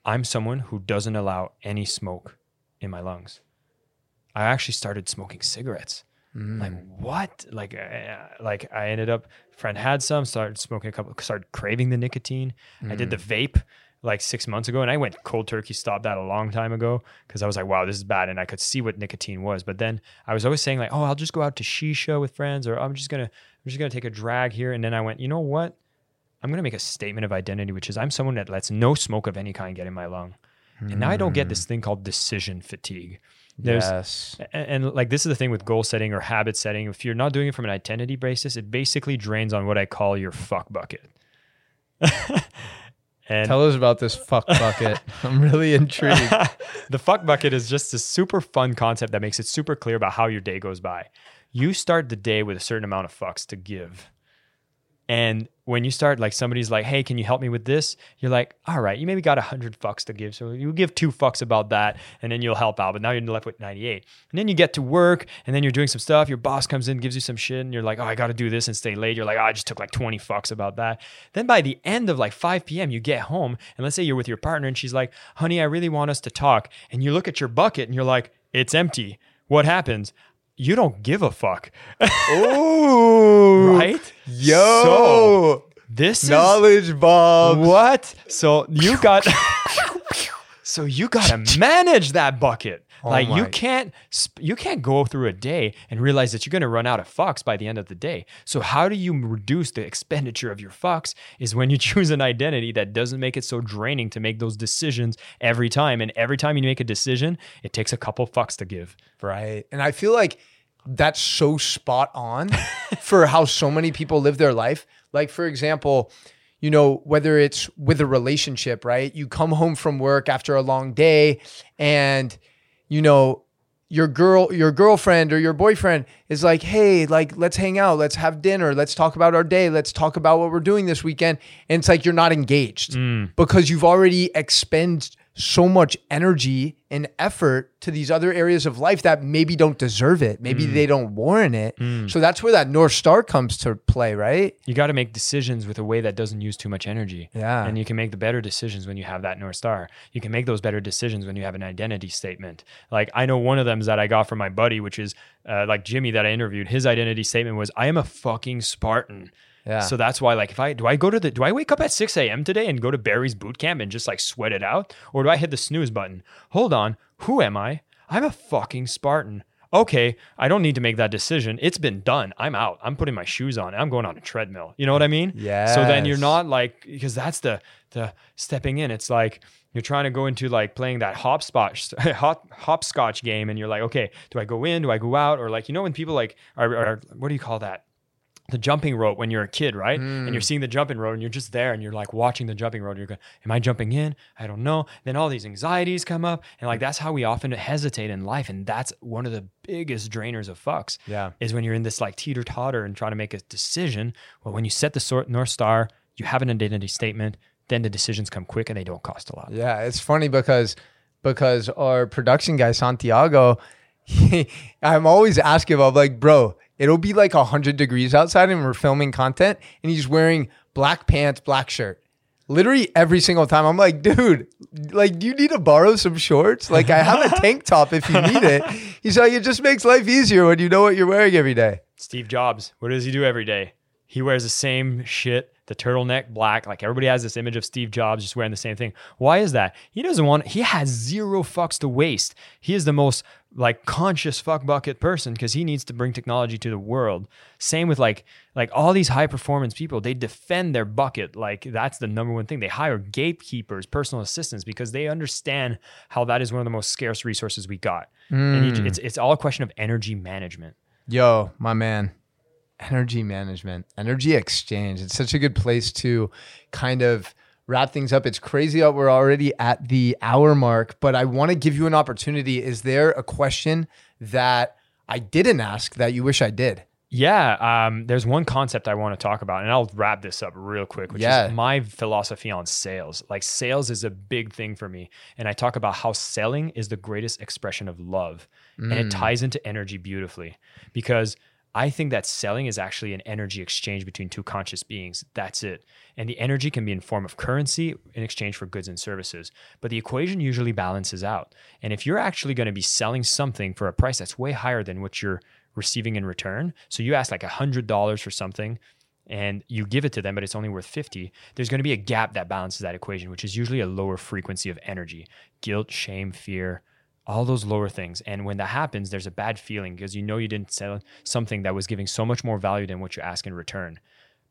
I'm someone who doesn't allow any smoke in my lungs. I actually started smoking cigarettes. Mm. Like what? Like, uh, uh, like I ended up. Friend had some. Started smoking a couple. Started craving the nicotine. I did the mm. vape like six months ago, and I went cold turkey. Stopped that a long time ago because I was like, wow, this is bad, and I could see what nicotine was. But then I was always saying like, oh, I'll just go out to shisha with friends, or I'm just gonna, I'm just gonna take a drag here. And then I went, you know what? I'm to make a statement of identity, which is I'm someone that lets no smoke of any kind get in my lung. And now I don't get this hmm. thing called decision fatigue. There's, yes. and, and like this is the thing with goal setting or habit setting. If you're not doing it from an identity basis, it basically drains on what I call your fuck bucket. and Tell us about this fuck bucket. I'm really intrigued. the fuck bucket is just a super fun concept that makes it super clear about how your day goes by. You start the day with a certain amount of fucks to give. And when you start, like somebody's like, hey, can you help me with this? You're like, all right, you maybe got 100 fucks to give. So you give two fucks about that and then you'll help out. But now you're left with 98. And then you get to work and then you're doing some stuff. Your boss comes in, gives you some shit, and you're like, oh, I got to do this and stay late. You're like, oh, I just took like 20 fucks about that. Then by the end of like 5 p.m., you get home and let's say you're with your partner and she's like, honey, I really want us to talk. And you look at your bucket and you're like, it's empty. What happens? You don't give a fuck. Ooh. right? Yo. So, this is Knowledge bomb. what? So you got So you got to manage that bucket. Oh like you can't you can't go through a day and realize that you're going to run out of fucks by the end of the day. So how do you reduce the expenditure of your fucks is when you choose an identity that doesn't make it so draining to make those decisions every time and every time you make a decision, it takes a couple fucks to give. Right. And I feel like that's so spot on for how so many people live their life. Like, for example, you know, whether it's with a relationship, right? You come home from work after a long day and, you know, your girl, your girlfriend or your boyfriend is like, hey, like, let's hang out, let's have dinner, let's talk about our day, let's talk about what we're doing this weekend. And it's like you're not engaged mm. because you've already expended so much energy and effort to these other areas of life that maybe don't deserve it. Maybe they don't warrant it. So that's where that North Star comes to play, right? You got to make decisions with a way that doesn't use too much energy. Yeah. And you can make the better decisions when you have that North Star. You can make those better decisions when you have an identity statement. Like I know one of them is that I got from my buddy, which is uh, like Jimmy that I interviewed. His identity statement was, I am a fucking Spartan. Yeah. So that's why, like, if I do I go to the do I wake up at 6 a.m. today and go to Barry's boot camp and just like sweat it out? Or do I hit the snooze button? Hold on, who am I? I'm a fucking Spartan. Okay, I don't need to make that decision. It's been done. I'm out. I'm putting my shoes on. I'm going on a treadmill. You know what I mean? Yeah. So then you're not like because that's the the stepping in. It's like you're trying to go into like playing that hopscotch hop hopscotch game, and you're like, okay, do I go in? Do I go out? Or like you know when people like are, are what do you call that? The jumping rope when you're a kid, right? And you're hmm. seeing the jumping rope and you're just there and you're like watching the jumping rope. And you're going, Am I jumping in? I don't know. Then all these anxieties come up. And like that's how we often hesitate in life. And that's one of the biggest drainers of fucks. Yeah. Is when you're in this like teeter totter and trying to make a decision. Well, when you set the sort North Star, you have an identity statement, then the decisions come quick and they don't cost a lot. Yeah, it's funny because because our production guy Santiago, I'm always asking him, I'm like, bro, it'll be like 100 degrees outside and we're filming content and he's wearing black pants, black shirt. Literally every single time. I'm like, dude, like, do you need to borrow some shorts? Like, I have a tank top if you need it. He's like, it just makes life easier when you know what you're wearing every day. Steve Jobs, what does he do every day? He wears the same shit, the turtleneck black. Like everybody has this image of Steve Jobs just wearing the same thing. Why is that? He doesn't want, he has zero fucks to waste. He is the most like conscious fuck bucket person because he needs to bring technology to the world. Same with like, like all these high performance people, they defend their bucket. Like that's the number one thing. They hire gatekeepers, personal assistants because they understand how that is one of the most scarce resources we got. And you, hmm. it's, it's all a question of energy management. Yo, my man. Energy management, energy exchange. It's such a good place to kind of wrap things up. It's crazy that we're already at the hour mark, but I want to give you an opportunity. Is there a question that I didn't ask that you wish I did? Yeah, um, there's one concept I want to talk about, and I'll wrap this up real quick, which Yeah. is my philosophy on sales. Like, sales is a big thing for me. And I talk about how selling is the greatest expression of love. And it ties into energy beautifully because I think that selling is actually an energy exchange between two conscious beings. That's it. And the energy can be in form of currency in exchange for goods and services. But the equation usually balances out. And if you're actually going to be selling something for a price that's way higher than what you're receiving in return, so you ask like $100 for something and you give it to them, but it's only worth 50, there's going to be a gap that balances that equation, which is usually a lower frequency of energy, guilt, shame, fear, all those lower things. And when that happens, there's a bad feeling because you know you didn't sell something that was giving so much more value than what you ask in return.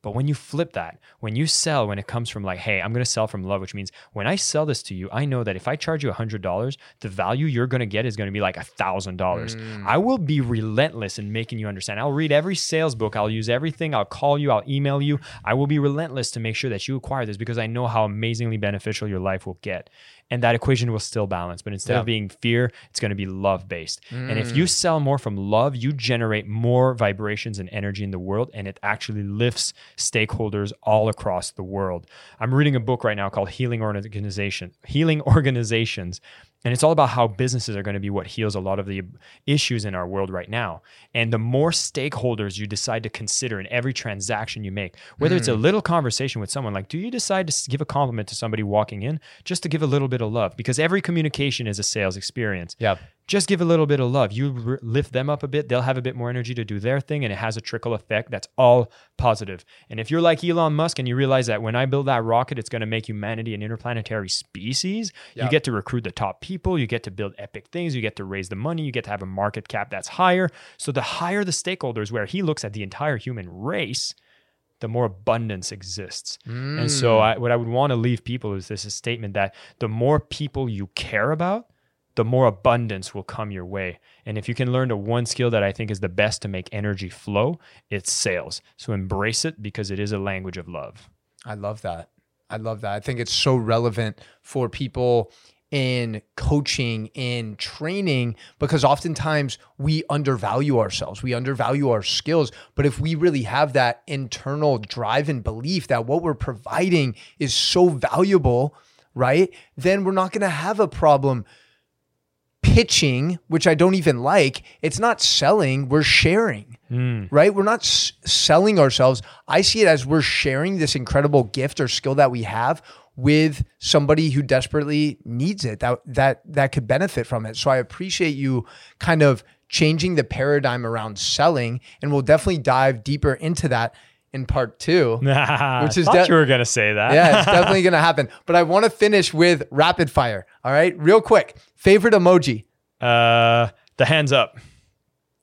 But when you flip that, when you sell, when it comes from like, hey, I'm going to sell from love, which means when I sell this to you, I know that if I charge you $100, the value you're going to get is going to be like $1,000. Mm. I will be relentless in making you understand. I'll read every sales book, I'll use everything, I'll call you, I'll email you. I will be relentless to make sure that you acquire this because I know how amazingly beneficial your life will get. And that equation will still balance. But instead Yeah. of being fear, it's going to be love based. And if you mm. sell more from love, you generate more vibrations and energy in the world, and it actually lifts stakeholders all across the world. I'm reading a book right now called Healing Organization, Healing Organizations. And it's all about how businesses are going to be what heals a lot of the issues in our world right now. And the more stakeholders you decide to consider in every transaction you make, whether it's a mm. little conversation with someone, like, do you decide to give a compliment to somebody walking in just to give a little bit of love? Because every communication is a sales experience Yep. Just give a little bit of love. You lift them up a bit, they'll have a bit more energy to do their thing, and it has a trickle effect that's all positive. And if you're like Elon Musk and you realize that when I build that rocket, it's going to make humanity an interplanetary species, Yeah. you get to recruit the top people, you get to build epic things, you get to raise the money, you get to have a market cap that's higher. So the higher the stakeholders, where he looks at the entire human race, the more abundance exists. And so, mm. I, what I would want to leave people is this statement that the more people you care about, the more abundance will come your way. And if you can learn the one skill that I think is the best to make energy flow, it's sales. So embrace it because it is a language of love. I love that. I love that. I think it's so relevant for people in coaching, in training, because oftentimes we undervalue ourselves, we undervalue our skills. But if we really have that internal drive and belief that what we're providing is so valuable, right, then we're not going to have a problem pitching, which I don't even like. It's not selling, we're sharing hmm. right? We're not s- selling ourselves. I see it as we're sharing this incredible gift or skill that we have with somebody who desperately needs it that that that could benefit from it. So I appreciate you kind of changing the paradigm around selling and we'll definitely dive deeper into that in part 2. Which is thought de- you were going to say that. yeah, it's definitely going to happen. But I want to finish with rapid fire. All right? Real quick. Favorite emoji. uh, the hands up.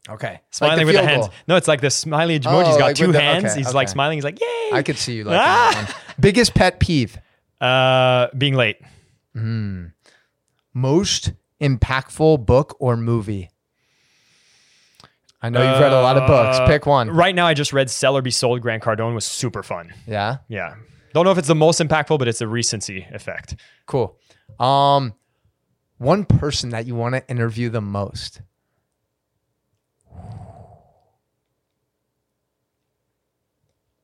Okay. Smiling Like with the hands. goal. No, it's like the smiley emoji. Oh, He's got like two the- hands. okay, He's like smiling. He's like, yay. I could see you like one. Biggest pet peeve. uh, being late. most impactful book or movie? I know you've read a lot of books. Uh, Pick one. Right now, I just read Sell or Be Sold. Grant Cardone was super fun. Yeah, Yeah. Don't know if it's the most impactful, but it's a recency effect. cool. Um, one person that you want to interview the most.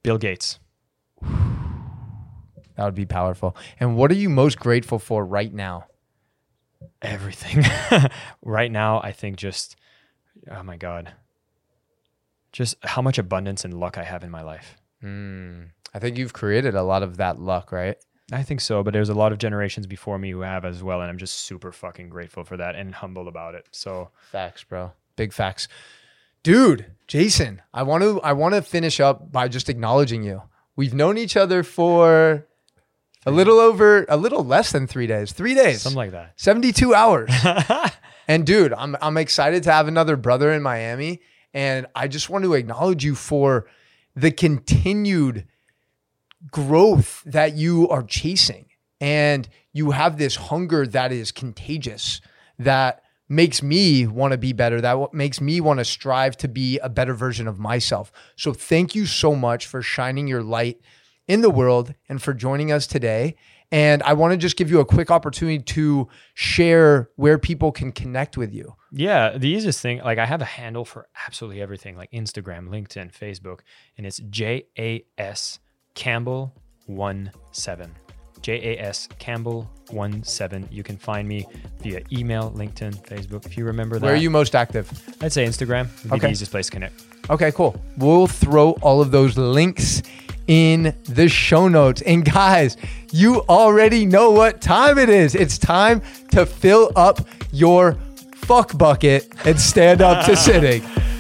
Bill Gates. That would be powerful. And what are you most grateful for right now? Everything. right now, I think just oh my god, just how much abundance and luck I have in my life. Mm, I think you've created a lot of that luck, right? I think so, but there's a lot of generations before me who have as well, and I'm just super fucking grateful for that and humble about it. So facts, bro, big facts, dude. Jason, I want to I want to finish up by just acknowledging you. We've known each other for a little over a little less than three days, three days, something like that, seventy two hours. and dude, I'm I'm excited to have another brother in Miami, and I just want to acknowledge you for the continued growth that you are chasing. And you have this hunger that is contagious that makes me want to be better. That makes me want to strive to be a better version of myself. So thank you so much for shining your light in the world and for joining us today. And I want to just give you a quick opportunity to share where people can connect with you. Yeah, the easiest thing, like I have a handle for absolutely everything, like Instagram, LinkedIn, Facebook, and it's J A S Campbell one seven. J A S Campbell one seven. You can find me via email, LinkedIn, Facebook. If you remember that. Where are you most active? I'd say Instagram would okay. the easiest place to connect. Okay, cool. We'll throw all of those links in the show notes. And guys, you already know what time it is. It's time to fill up your fuck bucket and stand up to sitting.